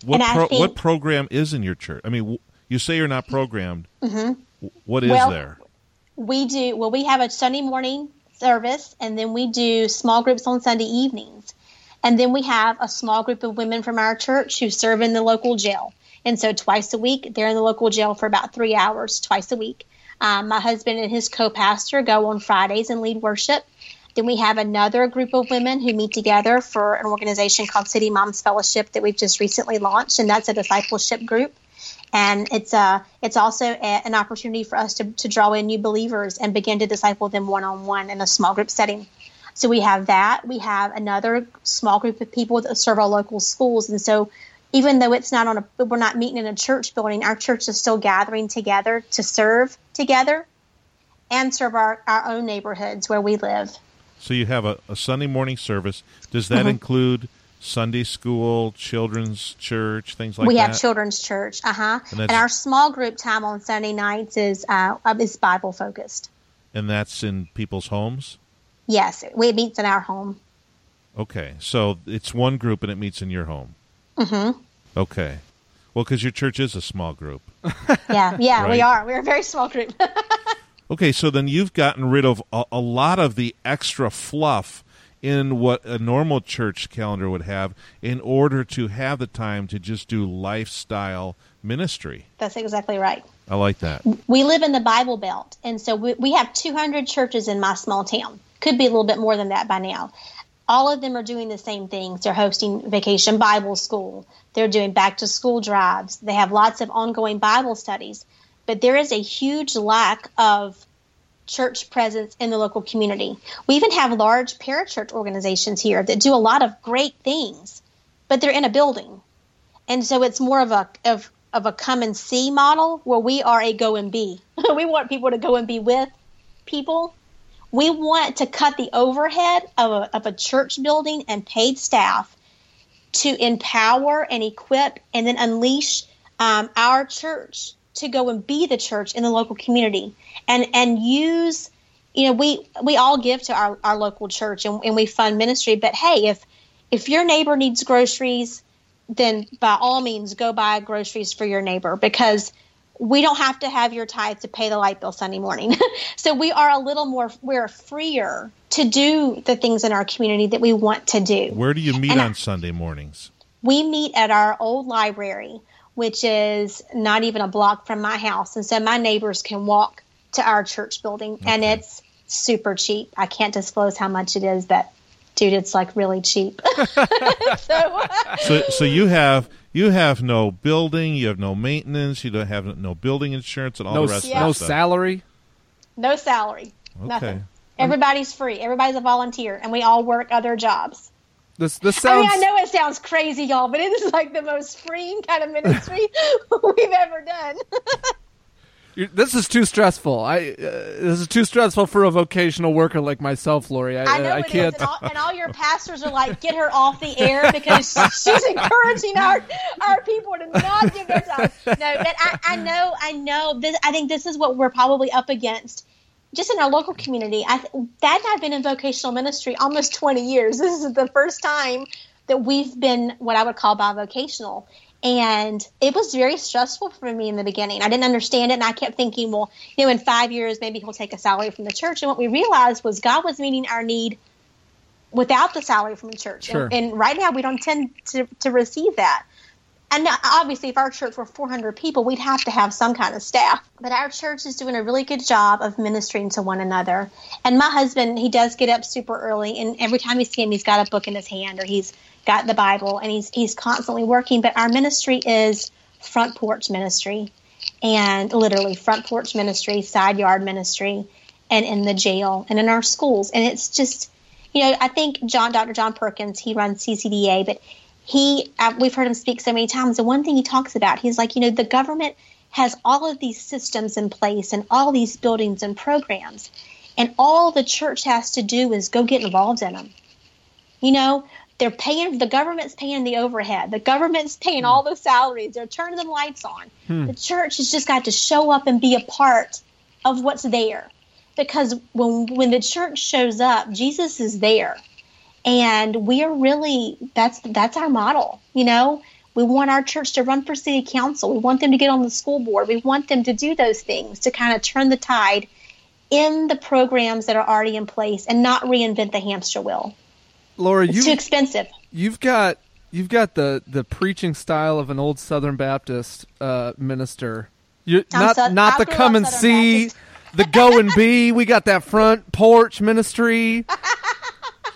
Speaker 1: What
Speaker 4: And I
Speaker 1: pro-
Speaker 4: think-
Speaker 1: what program is in your church? I mean, you say you're not programmed. Mm-hmm. What is
Speaker 4: Well,
Speaker 1: there?
Speaker 4: we do well we have a sunday morning service and then we do small groups on sunday evenings and then we have a small group of women from our church who serve in the local jail. And so twice a week they're in the local jail for about three hours twice a week. Um, my husband and his co-pastor go on fridays and lead worship. Then we have another group of women who meet together for an organization called city moms fellowship that we've just recently launched and that's a discipleship group. And it's a it's also a, an opportunity for us to, to draw in new believers and begin to disciple them one on one in a small group setting. So we have that. We have another small group of people that serve our local schools, and so even though it's not on a we're not meeting in a church building, our church is still gathering together to serve together and serve our, our own neighborhoods where we live.
Speaker 1: So you have a, a Sunday morning service. Does that
Speaker 4: Mm-hmm.
Speaker 1: include Sunday school, children's church, things like
Speaker 4: we
Speaker 1: that?
Speaker 4: We have children's church, uh huh,
Speaker 1: And
Speaker 4: and, our small group time on Sunday nights is uh, is Bible focused.
Speaker 1: and that's in people's homes.
Speaker 4: Yes, it meets in our home.
Speaker 1: Okay, so it's one group and it meets in your home. Mm-hmm. Okay, well, because your church is a small group.
Speaker 4: Yeah, yeah,
Speaker 1: Right.
Speaker 4: we are. We're a very small group.
Speaker 1: Okay, so then you've gotten rid of a, a lot of the extra fluff in what a normal church calendar would have in order to have the time to just do lifestyle ministry.
Speaker 4: That's exactly right.
Speaker 1: I like that.
Speaker 4: We live in the Bible Belt, and so we, we have 200 churches in my small town. Could be a little bit more than that by now. All of them are doing the same things. They're hosting vacation Bible school. They're doing back to school drives. They have lots of ongoing Bible studies. But there is a huge lack of church presence in the local community. We even have large parachurch organizations here that do a lot of great things, but they're in a building. And so it's more of a of of a come and see model where we are a go and be. we want people to go and be with people. We want to cut the overhead of a, of a church building and paid staff to empower and equip and then unleash um, our church to go and be the church in the local community and and use you know we we all give to our, our local church and, and we fund ministry. But hey if if your neighbor needs groceries then by all means go buy groceries for your neighbor because we don't have to have your tithe to pay the light bill Sunday morning. so we are a little more we're freer to do the things in our community that we want to do.
Speaker 1: Where do you meet
Speaker 4: And
Speaker 1: on
Speaker 4: I-
Speaker 1: Sunday mornings?
Speaker 4: We meet at our old library, which is not even a block from my house, and so my neighbors can walk to our church building, and it's super cheap. I can't disclose how much it is, but dude, it's like really cheap. so
Speaker 1: So so you have you have no building, you have no maintenance, you don't have no building insurance and all
Speaker 3: no
Speaker 1: the rest
Speaker 3: s-
Speaker 1: of
Speaker 3: no
Speaker 1: that stuff.
Speaker 3: salary.
Speaker 4: no salary,
Speaker 1: Okay.
Speaker 4: nothing. Everybody's free. Everybody's a volunteer, and we all work other jobs.
Speaker 3: This this
Speaker 4: I mean, I know it sounds crazy, y'all, but it is like the most freeing kind of ministry we've ever done.
Speaker 3: You're, this is too stressful. I uh, this is too stressful for a vocational worker like myself, Lori. I,
Speaker 4: I know
Speaker 3: I
Speaker 4: it is,
Speaker 3: can't.
Speaker 4: and all, and all your pastors are like, "Get her off the air," because she's encouraging our our people to not give their time. No, but I, I know, I know. This, I think this is what we're probably up against, just in our local community. I, Thad and I've been in vocational ministry almost twenty years. This is the first time that we've been what I would call bivocational. And it was very stressful for me in the beginning. I didn't understand it, and I kept thinking, well, you know, in five years, maybe he'll take a salary from the church. And what we realized was God was meeting our need without the salary from the church.
Speaker 3: Sure.
Speaker 4: And, and right now, we don't tend to, to receive that. And now, obviously, if our church were 400 people, we'd have to have some kind of staff. But our church is doing a really good job of ministering to one another. And my husband, he does get up super early, and every time you see him, he's got a book in his hand or he's got the Bible, and he's he's constantly working. But our ministry is front porch ministry, and literally front porch ministry, side yard ministry, and in the jail and in our schools. And it's just, you know, I think John, Dr. John Perkins, he runs CCDA, but he, uh, we've heard him speak so many times. And one thing he talks about, he's like, you know, the government has all of these systems in place and all these buildings and programs, and all the church has to do is go get involved in them. You know, they're paying the government's paying the overhead. The government's paying hmm. all the salaries. They're turning the lights on. Hmm. The church has just got to show up and be a part of what's there. Because when when the church shows up jesus is there. And we are really that's that's our model you know? We want our church to run for city council. We want them to get on the school board. We want them to do those things to kind of turn the tide in the programs that are already in place and not reinvent the hamster wheel
Speaker 3: Lori,
Speaker 4: it's too
Speaker 3: you
Speaker 4: expensive
Speaker 3: you've got you've got the the preaching style of an old Southern Baptist uh, minister. You not
Speaker 4: Sou-
Speaker 3: not the come and
Speaker 4: Southern
Speaker 3: see,
Speaker 4: Baptist.
Speaker 3: the go and be. We got that front porch ministry.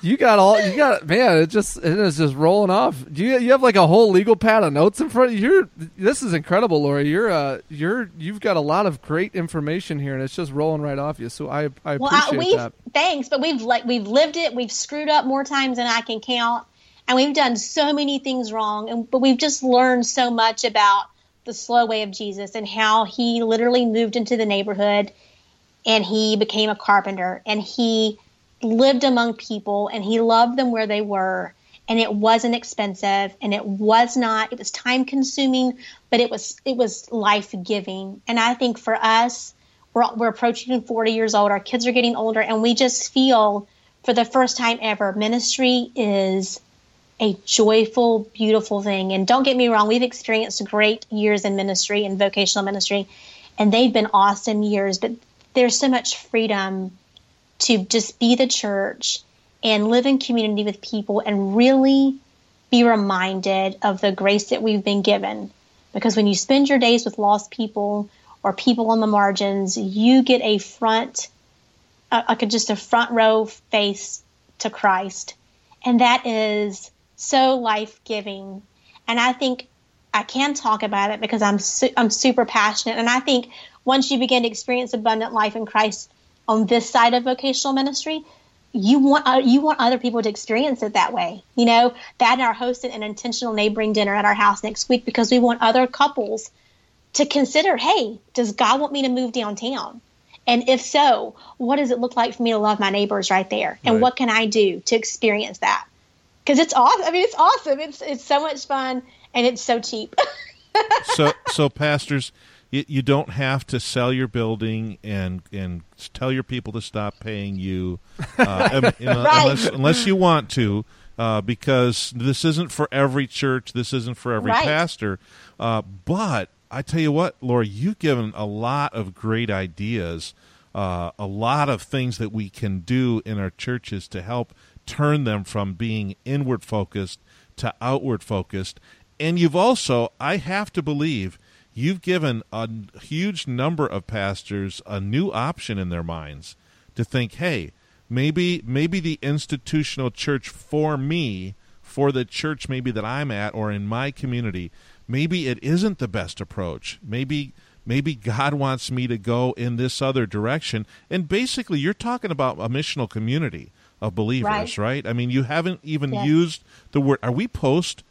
Speaker 3: You got all you got, man. It just it is just rolling off. Do you you have like a whole legal pad of notes in front? of you? You're this is incredible, Lori. You're uh you're you've got a lot of great information here, and it's just rolling right off you. So I I
Speaker 4: Well,
Speaker 3: appreciate
Speaker 4: we've
Speaker 3: that.
Speaker 4: thanks, but we've like we've lived it. We've screwed up more times than I can count, and we've done so many things wrong. And but we've just learned so much about the slow way of Jesus and how he literally moved into the neighborhood, and he became a carpenter, and he lived among people, and he loved them where they were. And it wasn't expensive, and it was not. It was time consuming, but it was it was life giving. And I think for us, we're, we're approaching 40 years old. Our kids are getting older, and we just feel for the first time ever, ministry is a joyful, beautiful thing. And don't get me wrong, we've experienced great years in ministry and vocational ministry, and they've been awesome years. But there's so much freedom to just be the church and live in community with people and really be reminded of the grace that we've been given. Because when you spend your days with lost people or people on the margins, you get a front, like just a front row face to Christ. And that is so life giving. And I think I can talk about it because I'm su- I'm super passionate. And I think once you begin to experience abundant life in Christ on this side of vocational ministry, you want uh, you want other people to experience it that way. You know, that and are hosting an intentional neighboring dinner at our house next week because we want other couples to consider, hey, does God want me to move downtown? And if so, what does it look like for me to love my neighbors right there? And
Speaker 1: Right.
Speaker 4: what can I do to experience that? Because it's awesome. I mean, it's awesome. It's it's so much fun and it's so cheap.
Speaker 1: so so pastors you, you don't have to sell your building and and tell your people to stop paying you, uh, know,
Speaker 4: Right.
Speaker 1: unless unless you want to, uh, because this isn't for every church. This isn't for every
Speaker 4: Right.
Speaker 1: pastor. Uh, but I tell you what, Lori, you've given a lot of great ideas, uh, a lot of things that we can do in our churches to help turn them from being inward focused to outward focused. And you've also, I have to believe, you've given a huge number of pastors a new option in their minds to think, hey, maybe maybe the institutional church for me, for the church maybe that I'm at or in my community, maybe it isn't the best approach. Maybe maybe God wants me to go in this other direction. And basically you're talking about a missional community of believers, right?
Speaker 4: Right.
Speaker 1: I mean, you haven't even
Speaker 4: Yes.
Speaker 1: used the word are we post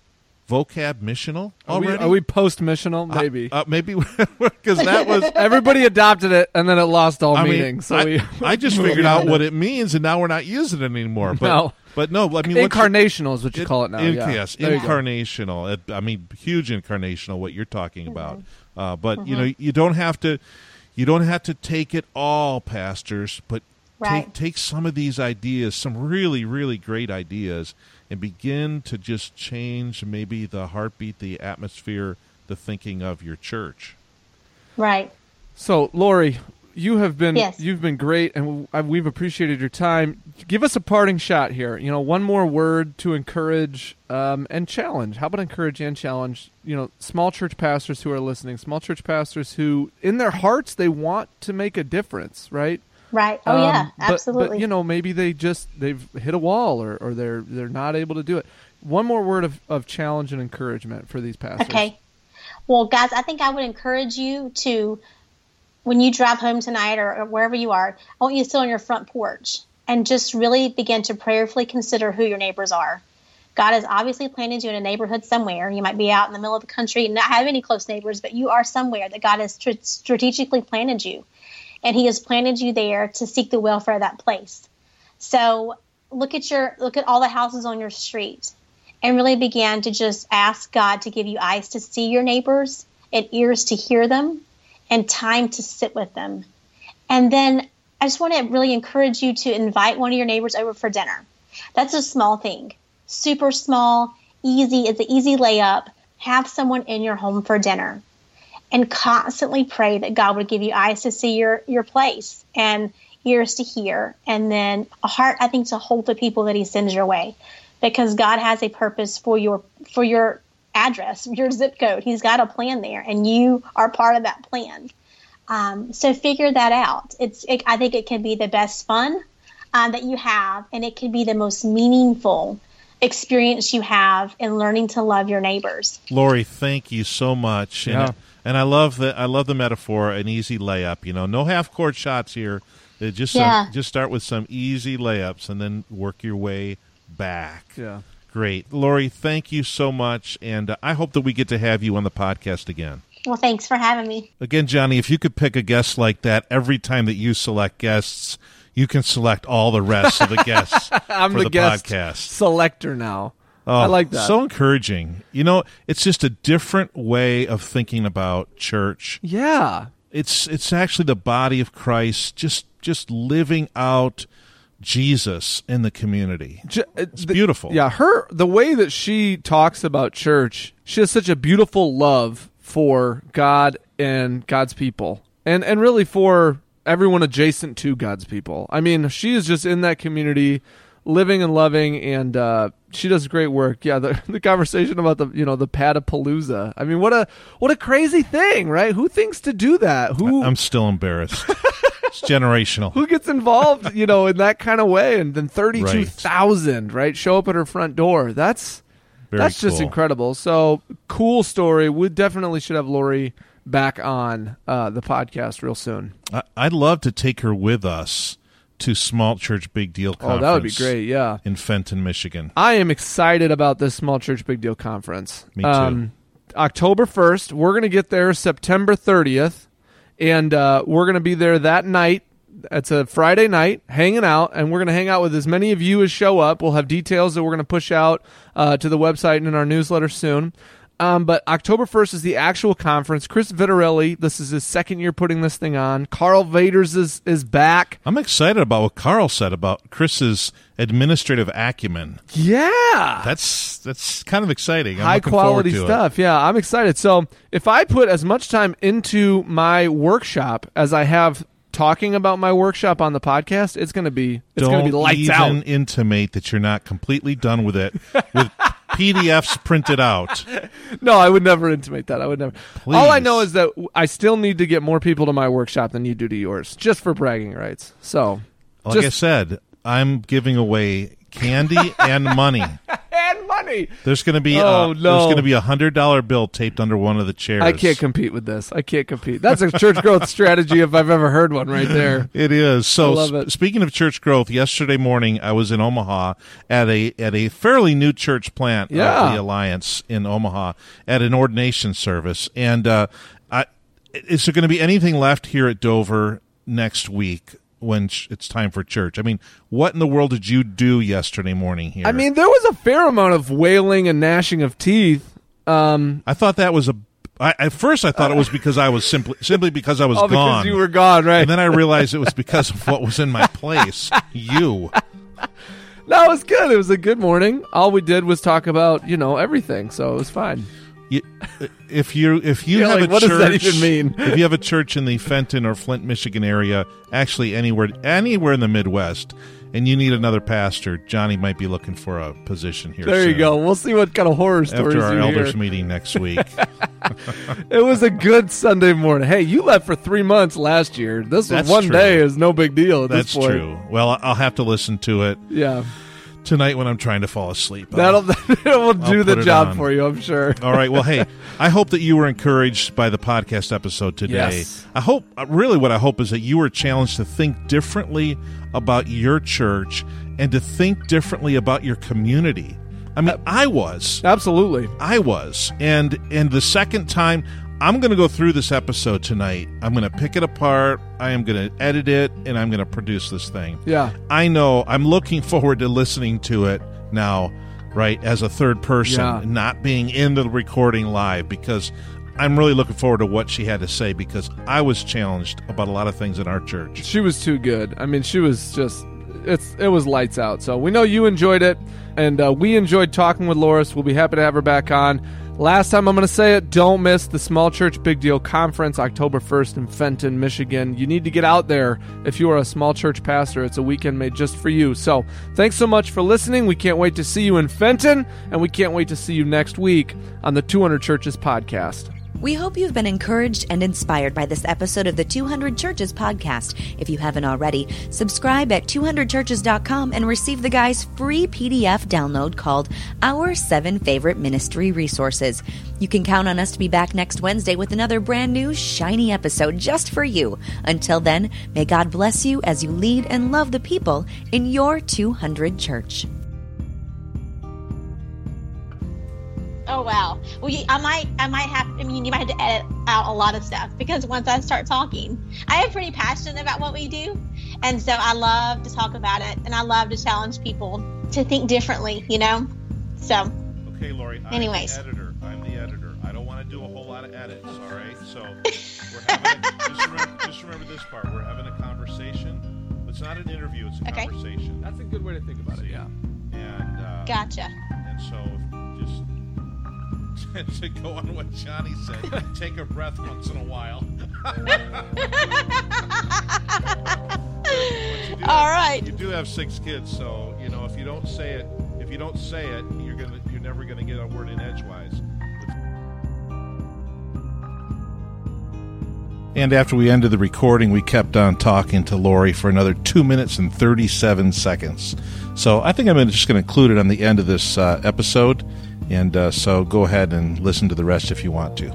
Speaker 1: vocab missional
Speaker 3: Are we,
Speaker 1: already?
Speaker 3: are we post missional? Maybe.
Speaker 1: Uh, maybe because that was.
Speaker 3: Everybody adopted it, and then it lost all
Speaker 1: I
Speaker 3: meaning.
Speaker 1: mean,
Speaker 3: so
Speaker 1: I,
Speaker 3: we
Speaker 1: I just figured out what it means, and now we're not using it anymore. But
Speaker 3: No.
Speaker 1: but no, I mean, what's-
Speaker 3: incarnational is what you
Speaker 1: it-
Speaker 3: call it now.
Speaker 1: in-
Speaker 3: yeah.
Speaker 1: Yes,
Speaker 3: There
Speaker 1: incarnational. It- I mean, huge incarnational. What you're talking
Speaker 3: Mm-hmm.
Speaker 1: about, uh, but you know, you don't have to. You don't have to take it all, pastors, but
Speaker 4: Right.
Speaker 1: take take some of these ideas, some really really great ideas, and begin to just change maybe the heartbeat, the atmosphere, the thinking of your church.
Speaker 4: right.
Speaker 3: So, Lori, you have been
Speaker 4: Yes.
Speaker 3: you've been great, and we've appreciated your time. Give us a parting shot here. You know, one more word to encourage um, and challenge. How about encourage and challenge? You know, small church pastors who are listening, small church pastors who, in their hearts, they want to make a difference, right?
Speaker 4: Right. Oh
Speaker 3: Um,
Speaker 4: yeah,
Speaker 3: but-
Speaker 4: absolutely.
Speaker 3: But, you know, maybe they just they've hit a wall, or, or they're they're not able to do it. One more word of, of challenge and encouragement for these pastors.
Speaker 4: Okay. Well, guys, I think I would encourage you to, when you drive home tonight or, or wherever you are, I want you to sit on your front porch and just really begin to prayerfully consider who your neighbors are. God has obviously planted you in a neighborhood somewhere. You might be out in the middle of the country and not have any close neighbors, but you are somewhere that God has tr- strategically planted you. And He has planted you there to seek the welfare of that place. So look at your look at all the houses on your street and really began to just ask God to give you eyes to see your neighbors and ears to hear them and time to sit with them. And then I just want to really encourage you to invite one of your neighbors over for dinner. That's a small thing, super small, easy. It's an easy layup. Have someone in your home for dinner and constantly pray that God would give you eyes to see your, your place and ears to hear and then a heart I think to hold the people that he sends your way because God has a purpose for your for your address, your zip code. He's got a plan there and you are part of that plan. Um, so figure that out. It's it, I think it can be the best fun um, that you have and it can be the most meaningful experience you have in learning to love your neighbors.
Speaker 1: Lori, thank you so much.
Speaker 3: Yeah.
Speaker 1: and I love the I love the metaphor, an easy layup. You know, no half court shots here. Uh, just some- just start with some easy layups and then work your way back.
Speaker 3: Yeah.
Speaker 1: Great, Lori. Thank you so much, and uh, I hope that we get to have you on the podcast again.
Speaker 4: Well, thanks for having me.
Speaker 1: Again, Johnny, if you could pick a guest like that every time that you select guests, you can select all the rest of the guests
Speaker 3: I'm
Speaker 1: for
Speaker 3: the,
Speaker 1: the,
Speaker 3: guest
Speaker 1: podcast.
Speaker 3: selector now.
Speaker 1: Oh,
Speaker 3: I like that.
Speaker 1: So encouraging. You know, it's just a different way of thinking about church.
Speaker 3: yeah.
Speaker 1: It's it's actually the body of Christ just just living out Jesus in the community. It's
Speaker 3: the-
Speaker 1: beautiful.
Speaker 3: Yeah, her the way that she talks about church, she has such a beautiful love for God and God's people, and and really for everyone adjacent to God's people. I mean, she is just in that community, living and loving, and uh, she does great work. Yeah, the, the conversation about the you know the Padapalooza. I mean, what a what a crazy thing, right? Who thinks to do that? Who
Speaker 1: I'm still embarrassed. it's generational.
Speaker 3: who gets involved, you know, in that kind of way? And then thirty two thousand, right, show up at her front door. That's
Speaker 1: Very
Speaker 3: that's just incredible. So cool story. We definitely should have Lori back on uh, the podcast real soon.
Speaker 1: I- I'd love to take her with us to Small Church Big Deal
Speaker 3: Oh, that would be great. Yeah.
Speaker 1: In Fenton, Michigan.
Speaker 3: I am excited about this small church big deal conference.
Speaker 1: Me too.
Speaker 3: Um, October 1st, we're going to get there September 30th, and uh, we're going to be there that night. It's a Friday night, hanging out, and we're going to hang out with as many of you as show up. We'll have details that we're going to push out uh, to the website and in our newsletter soon. Um, but October 1st is the actual conference. Chris Vitarelli, this is his second year putting this thing on. Karl Vaters is, is back.
Speaker 1: I'm excited about what Karl said about Chris's administrative acumen.
Speaker 3: Yeah.
Speaker 1: That's that's kind of exciting. I'm
Speaker 3: high quality
Speaker 1: to it.
Speaker 3: stuff. Yeah, I'm excited. So if I put as much time into my workshop as I have talking about my workshop on the podcast, it's gonna be it's gonna be lights
Speaker 1: even
Speaker 3: out.
Speaker 1: intimate that you're not completely done with it with PDFs printed out.
Speaker 3: No, I would never intimate that. I would never. All I know is that I still need to get more people to my workshop than you do to yours, just for bragging rights. So.
Speaker 1: Like I said, I'm giving away candy and money.
Speaker 3: Money.
Speaker 1: There's going to be
Speaker 3: Oh,
Speaker 1: a,
Speaker 3: no.
Speaker 1: there's going to be a hundred dollar bill taped under one of the chairs.
Speaker 3: I can't compete with this. I can't compete. That's a church growth strategy if I've ever heard one right there.
Speaker 1: It is. So
Speaker 3: I love
Speaker 1: sp-
Speaker 3: it.
Speaker 1: speaking of church growth, yesterday morning I was in Omaha at a at a fairly new church plant
Speaker 3: Yeah.
Speaker 1: of the Alliance in Omaha at an ordination service. And uh, I, is there going to be anything left here at Dover next week when ch- it's time for church? I mean, what in the world did you do yesterday morning here?
Speaker 3: I mean, there was a fair amount of wailing and gnashing of teeth. Um,
Speaker 1: I thought that was a. I, at first, I thought it was because I was simply simply because I was
Speaker 3: oh,
Speaker 1: gone.
Speaker 3: because you were gone, right?
Speaker 1: and then I realized it was because of what was in my place. You.
Speaker 3: No, it was good. It was a good morning. All we did was talk about, you know, everything, so it was fine.
Speaker 1: You, if you if you
Speaker 3: You're
Speaker 1: have
Speaker 3: like,
Speaker 1: a
Speaker 3: what does
Speaker 1: church,
Speaker 3: that even mean?
Speaker 1: if you have a church in the Fenton or Flint, Michigan area, actually anywhere anywhere in the Midwest, and you need another pastor, Johnny might be looking for a position here.
Speaker 3: There you go. We'll see what kind of horror stories
Speaker 1: After our
Speaker 3: you
Speaker 1: elders
Speaker 3: hear.
Speaker 1: meeting next week,
Speaker 3: It was a good Sunday morning. Hey, you left for three months last year. This
Speaker 1: That's
Speaker 3: one
Speaker 1: true.
Speaker 3: day is no big deal at
Speaker 1: that's true. Well, I'll have to listen to it
Speaker 3: Yeah,
Speaker 1: tonight when I'm trying to fall asleep.
Speaker 3: that'll that will do the job for you. I'm sure.
Speaker 1: All right. Well, hey, I hope that you were encouraged by the podcast episode today.
Speaker 3: Yes.
Speaker 1: I hope, uh, really, what I hope is that you were challenged to think differently about your church and to think differently about your community. I mean, I was.
Speaker 3: Absolutely.
Speaker 1: I was. And and the second time I'm going to go through this episode tonight. I'm going to pick it apart. I am going to edit it and I'm going to produce this thing.
Speaker 3: Yeah.
Speaker 1: I know I'm looking forward to listening to it now, right, as a third person,
Speaker 3: Yeah.
Speaker 1: not being in the recording live because I'm really looking forward to what she had to say because I was challenged about a lot of things in our church.
Speaker 3: She was too good. I mean, she was just it's it was lights out. So we know you enjoyed it, and uh, we enjoyed talking with Loris. We'll be happy to have her back on. Last time I'm going to say it, don't miss the Small Church Big Deal Conference October 1st in Fenton, Michigan. You need to get out there if you are a small church pastor. It's a weekend made just for you. So, thanks so much for listening. We can't wait to see you in Fenton, and we can't wait to see you next week on the 200 Churches podcast.
Speaker 5: We hope you've been encouraged and inspired by this episode of the 200 Churches podcast. If you haven't already, subscribe at 200churches.com and receive the guy's free PDF download called Our Seven Favorite Ministry Resources. You can count on us to be back next Wednesday with another brand new, shiny episode just for you. Until then, may God bless you as you lead and love the people in your 200 church.
Speaker 4: Oh wow. Well, you, I might, I might have. I mean, you might have to edit out a lot of stuff because once I start talking, I am pretty passionate about what we do, and so I love to talk about it, and I love to challenge people to think differently. You know, so
Speaker 1: Okay, Lori. I'm
Speaker 4: Anyways.
Speaker 1: the editor. I'm the editor. I don't want to do a whole lot of edits. All right. So we're having a, just, remember, just remember this part. We're having a conversation. It's not an interview. It's a
Speaker 4: Okay.
Speaker 1: conversation.
Speaker 3: That's a good way to think about it, yeah.
Speaker 1: And uh,
Speaker 4: gotcha.
Speaker 1: and so just to go on what Johnny said, take a breath once in a while. you do
Speaker 4: All
Speaker 1: have-
Speaker 4: right.
Speaker 1: You do have six kids, so you know if you don't say it, if you don't say it, you're gonna you're never gonna get a word in edgewise. And after we ended the recording, we kept on talking to Lori for another two minutes and 37 seconds. So I think I'm just going to include it on the end of this uh, episode. And uh, so go ahead and listen to the rest if you want to.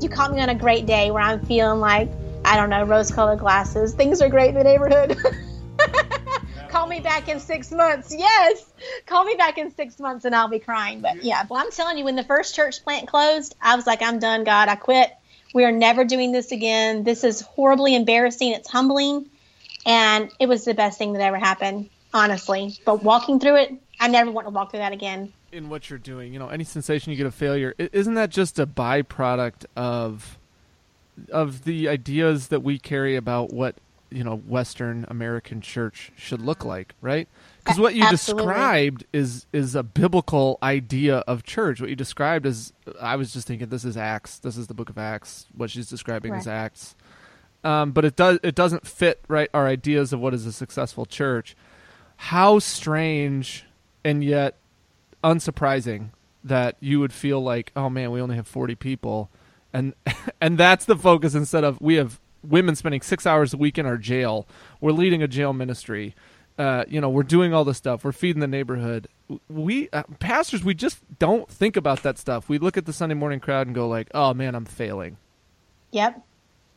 Speaker 4: You caught me on a great day where I'm feeling like, I don't know, rose colored glasses. Things are great in the neighborhood. Call me back in six months. Yes. Call me back in six months and I'll be crying. But yeah, well, I'm telling you, when the first church plant closed, I was like, I'm done, God. I quit. We are never doing this again. This is horribly embarrassing. It's humbling. And it was the best thing that ever happened, honestly. But walking through it, I never want to walk through that again.
Speaker 3: in what you're doing. You know, any sensation you get of failure, isn't that just a byproduct of of the ideas that we carry about what you know Western American church should look like, right? Because what you
Speaker 4: Absolutely.
Speaker 3: described is is a biblical idea of church. What you described is, I was just thinking, this is Acts. This is the book of Acts. What she's describing is Acts. Um, but it does it doesn't fit right our ideas of what is a successful church. How strange and yet unsurprising that you would feel like, oh man, we only have 40 people, and and that's the focus instead of we have women spending six hours a week in our jail. We're leading a jail ministry. Uh, you know, we're doing all this stuff. We're feeding the neighborhood. We uh, pastors, we just don't think about that stuff. We look at the Sunday morning crowd and go like, oh man, I'm failing.
Speaker 4: Yep.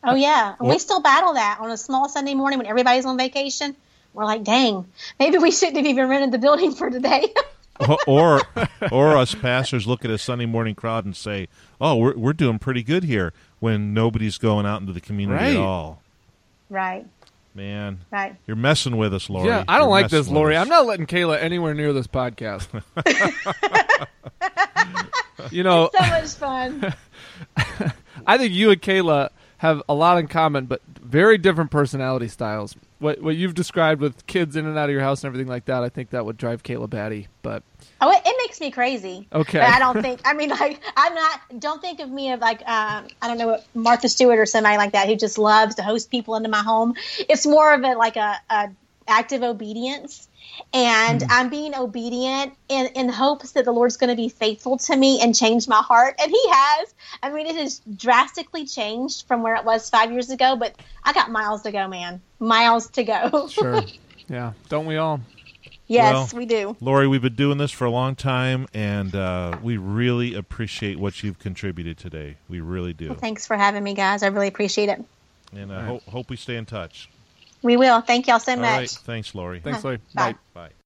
Speaker 4: Oh yeah, we still battle that on a small Sunday morning when everybody's on vacation. We're like, dang, maybe we shouldn't have even rented the building for today.
Speaker 1: or or us pastors look at a Sunday morning crowd and say, "Oh, we're we're doing pretty good here." When nobody's going out into the community
Speaker 3: Right.
Speaker 1: at all,
Speaker 4: right,
Speaker 1: man,
Speaker 4: right.
Speaker 1: you're messing with us, Lori.
Speaker 3: Yeah, I don't
Speaker 1: You're
Speaker 3: like this,
Speaker 1: with
Speaker 3: Lori. I'm not letting Kayla anywhere near this podcast. you know,
Speaker 4: So much fun.
Speaker 3: I think you and Kayla have a lot in common, but very different personality styles. What what you've described with kids in and out of your house and everything like that, I think that would drive Kayla batty. But
Speaker 4: Oh, it, it makes me crazy.
Speaker 3: Okay.
Speaker 4: But I don't think. I mean, like, I'm not. Don't think of me of like, um, I don't know, Martha Stewart or somebody like that who just loves to host people into my home. It's more of a like a, a active obedience, and I'm being obedient in in hopes that the Lord's going to be faithful to me and change my heart, and He has. I mean, it has drastically changed from where it was five years ago, but I got miles to go, man. Miles to go.
Speaker 3: sure, yeah, don't we all?
Speaker 4: yes,
Speaker 1: Well,
Speaker 4: we do.
Speaker 1: Lori, we've been doing this for a long time, and uh, we really appreciate what you've contributed today. We really do,
Speaker 4: Thanks for having me, guys. I really appreciate it.
Speaker 1: and I
Speaker 3: All right.
Speaker 1: hope hope we stay in touch.
Speaker 4: We will. Thank y'all so
Speaker 1: All
Speaker 4: much.
Speaker 1: right, thanks, Lori.
Speaker 3: Thanks, Lori.
Speaker 4: Bye.
Speaker 1: Bye.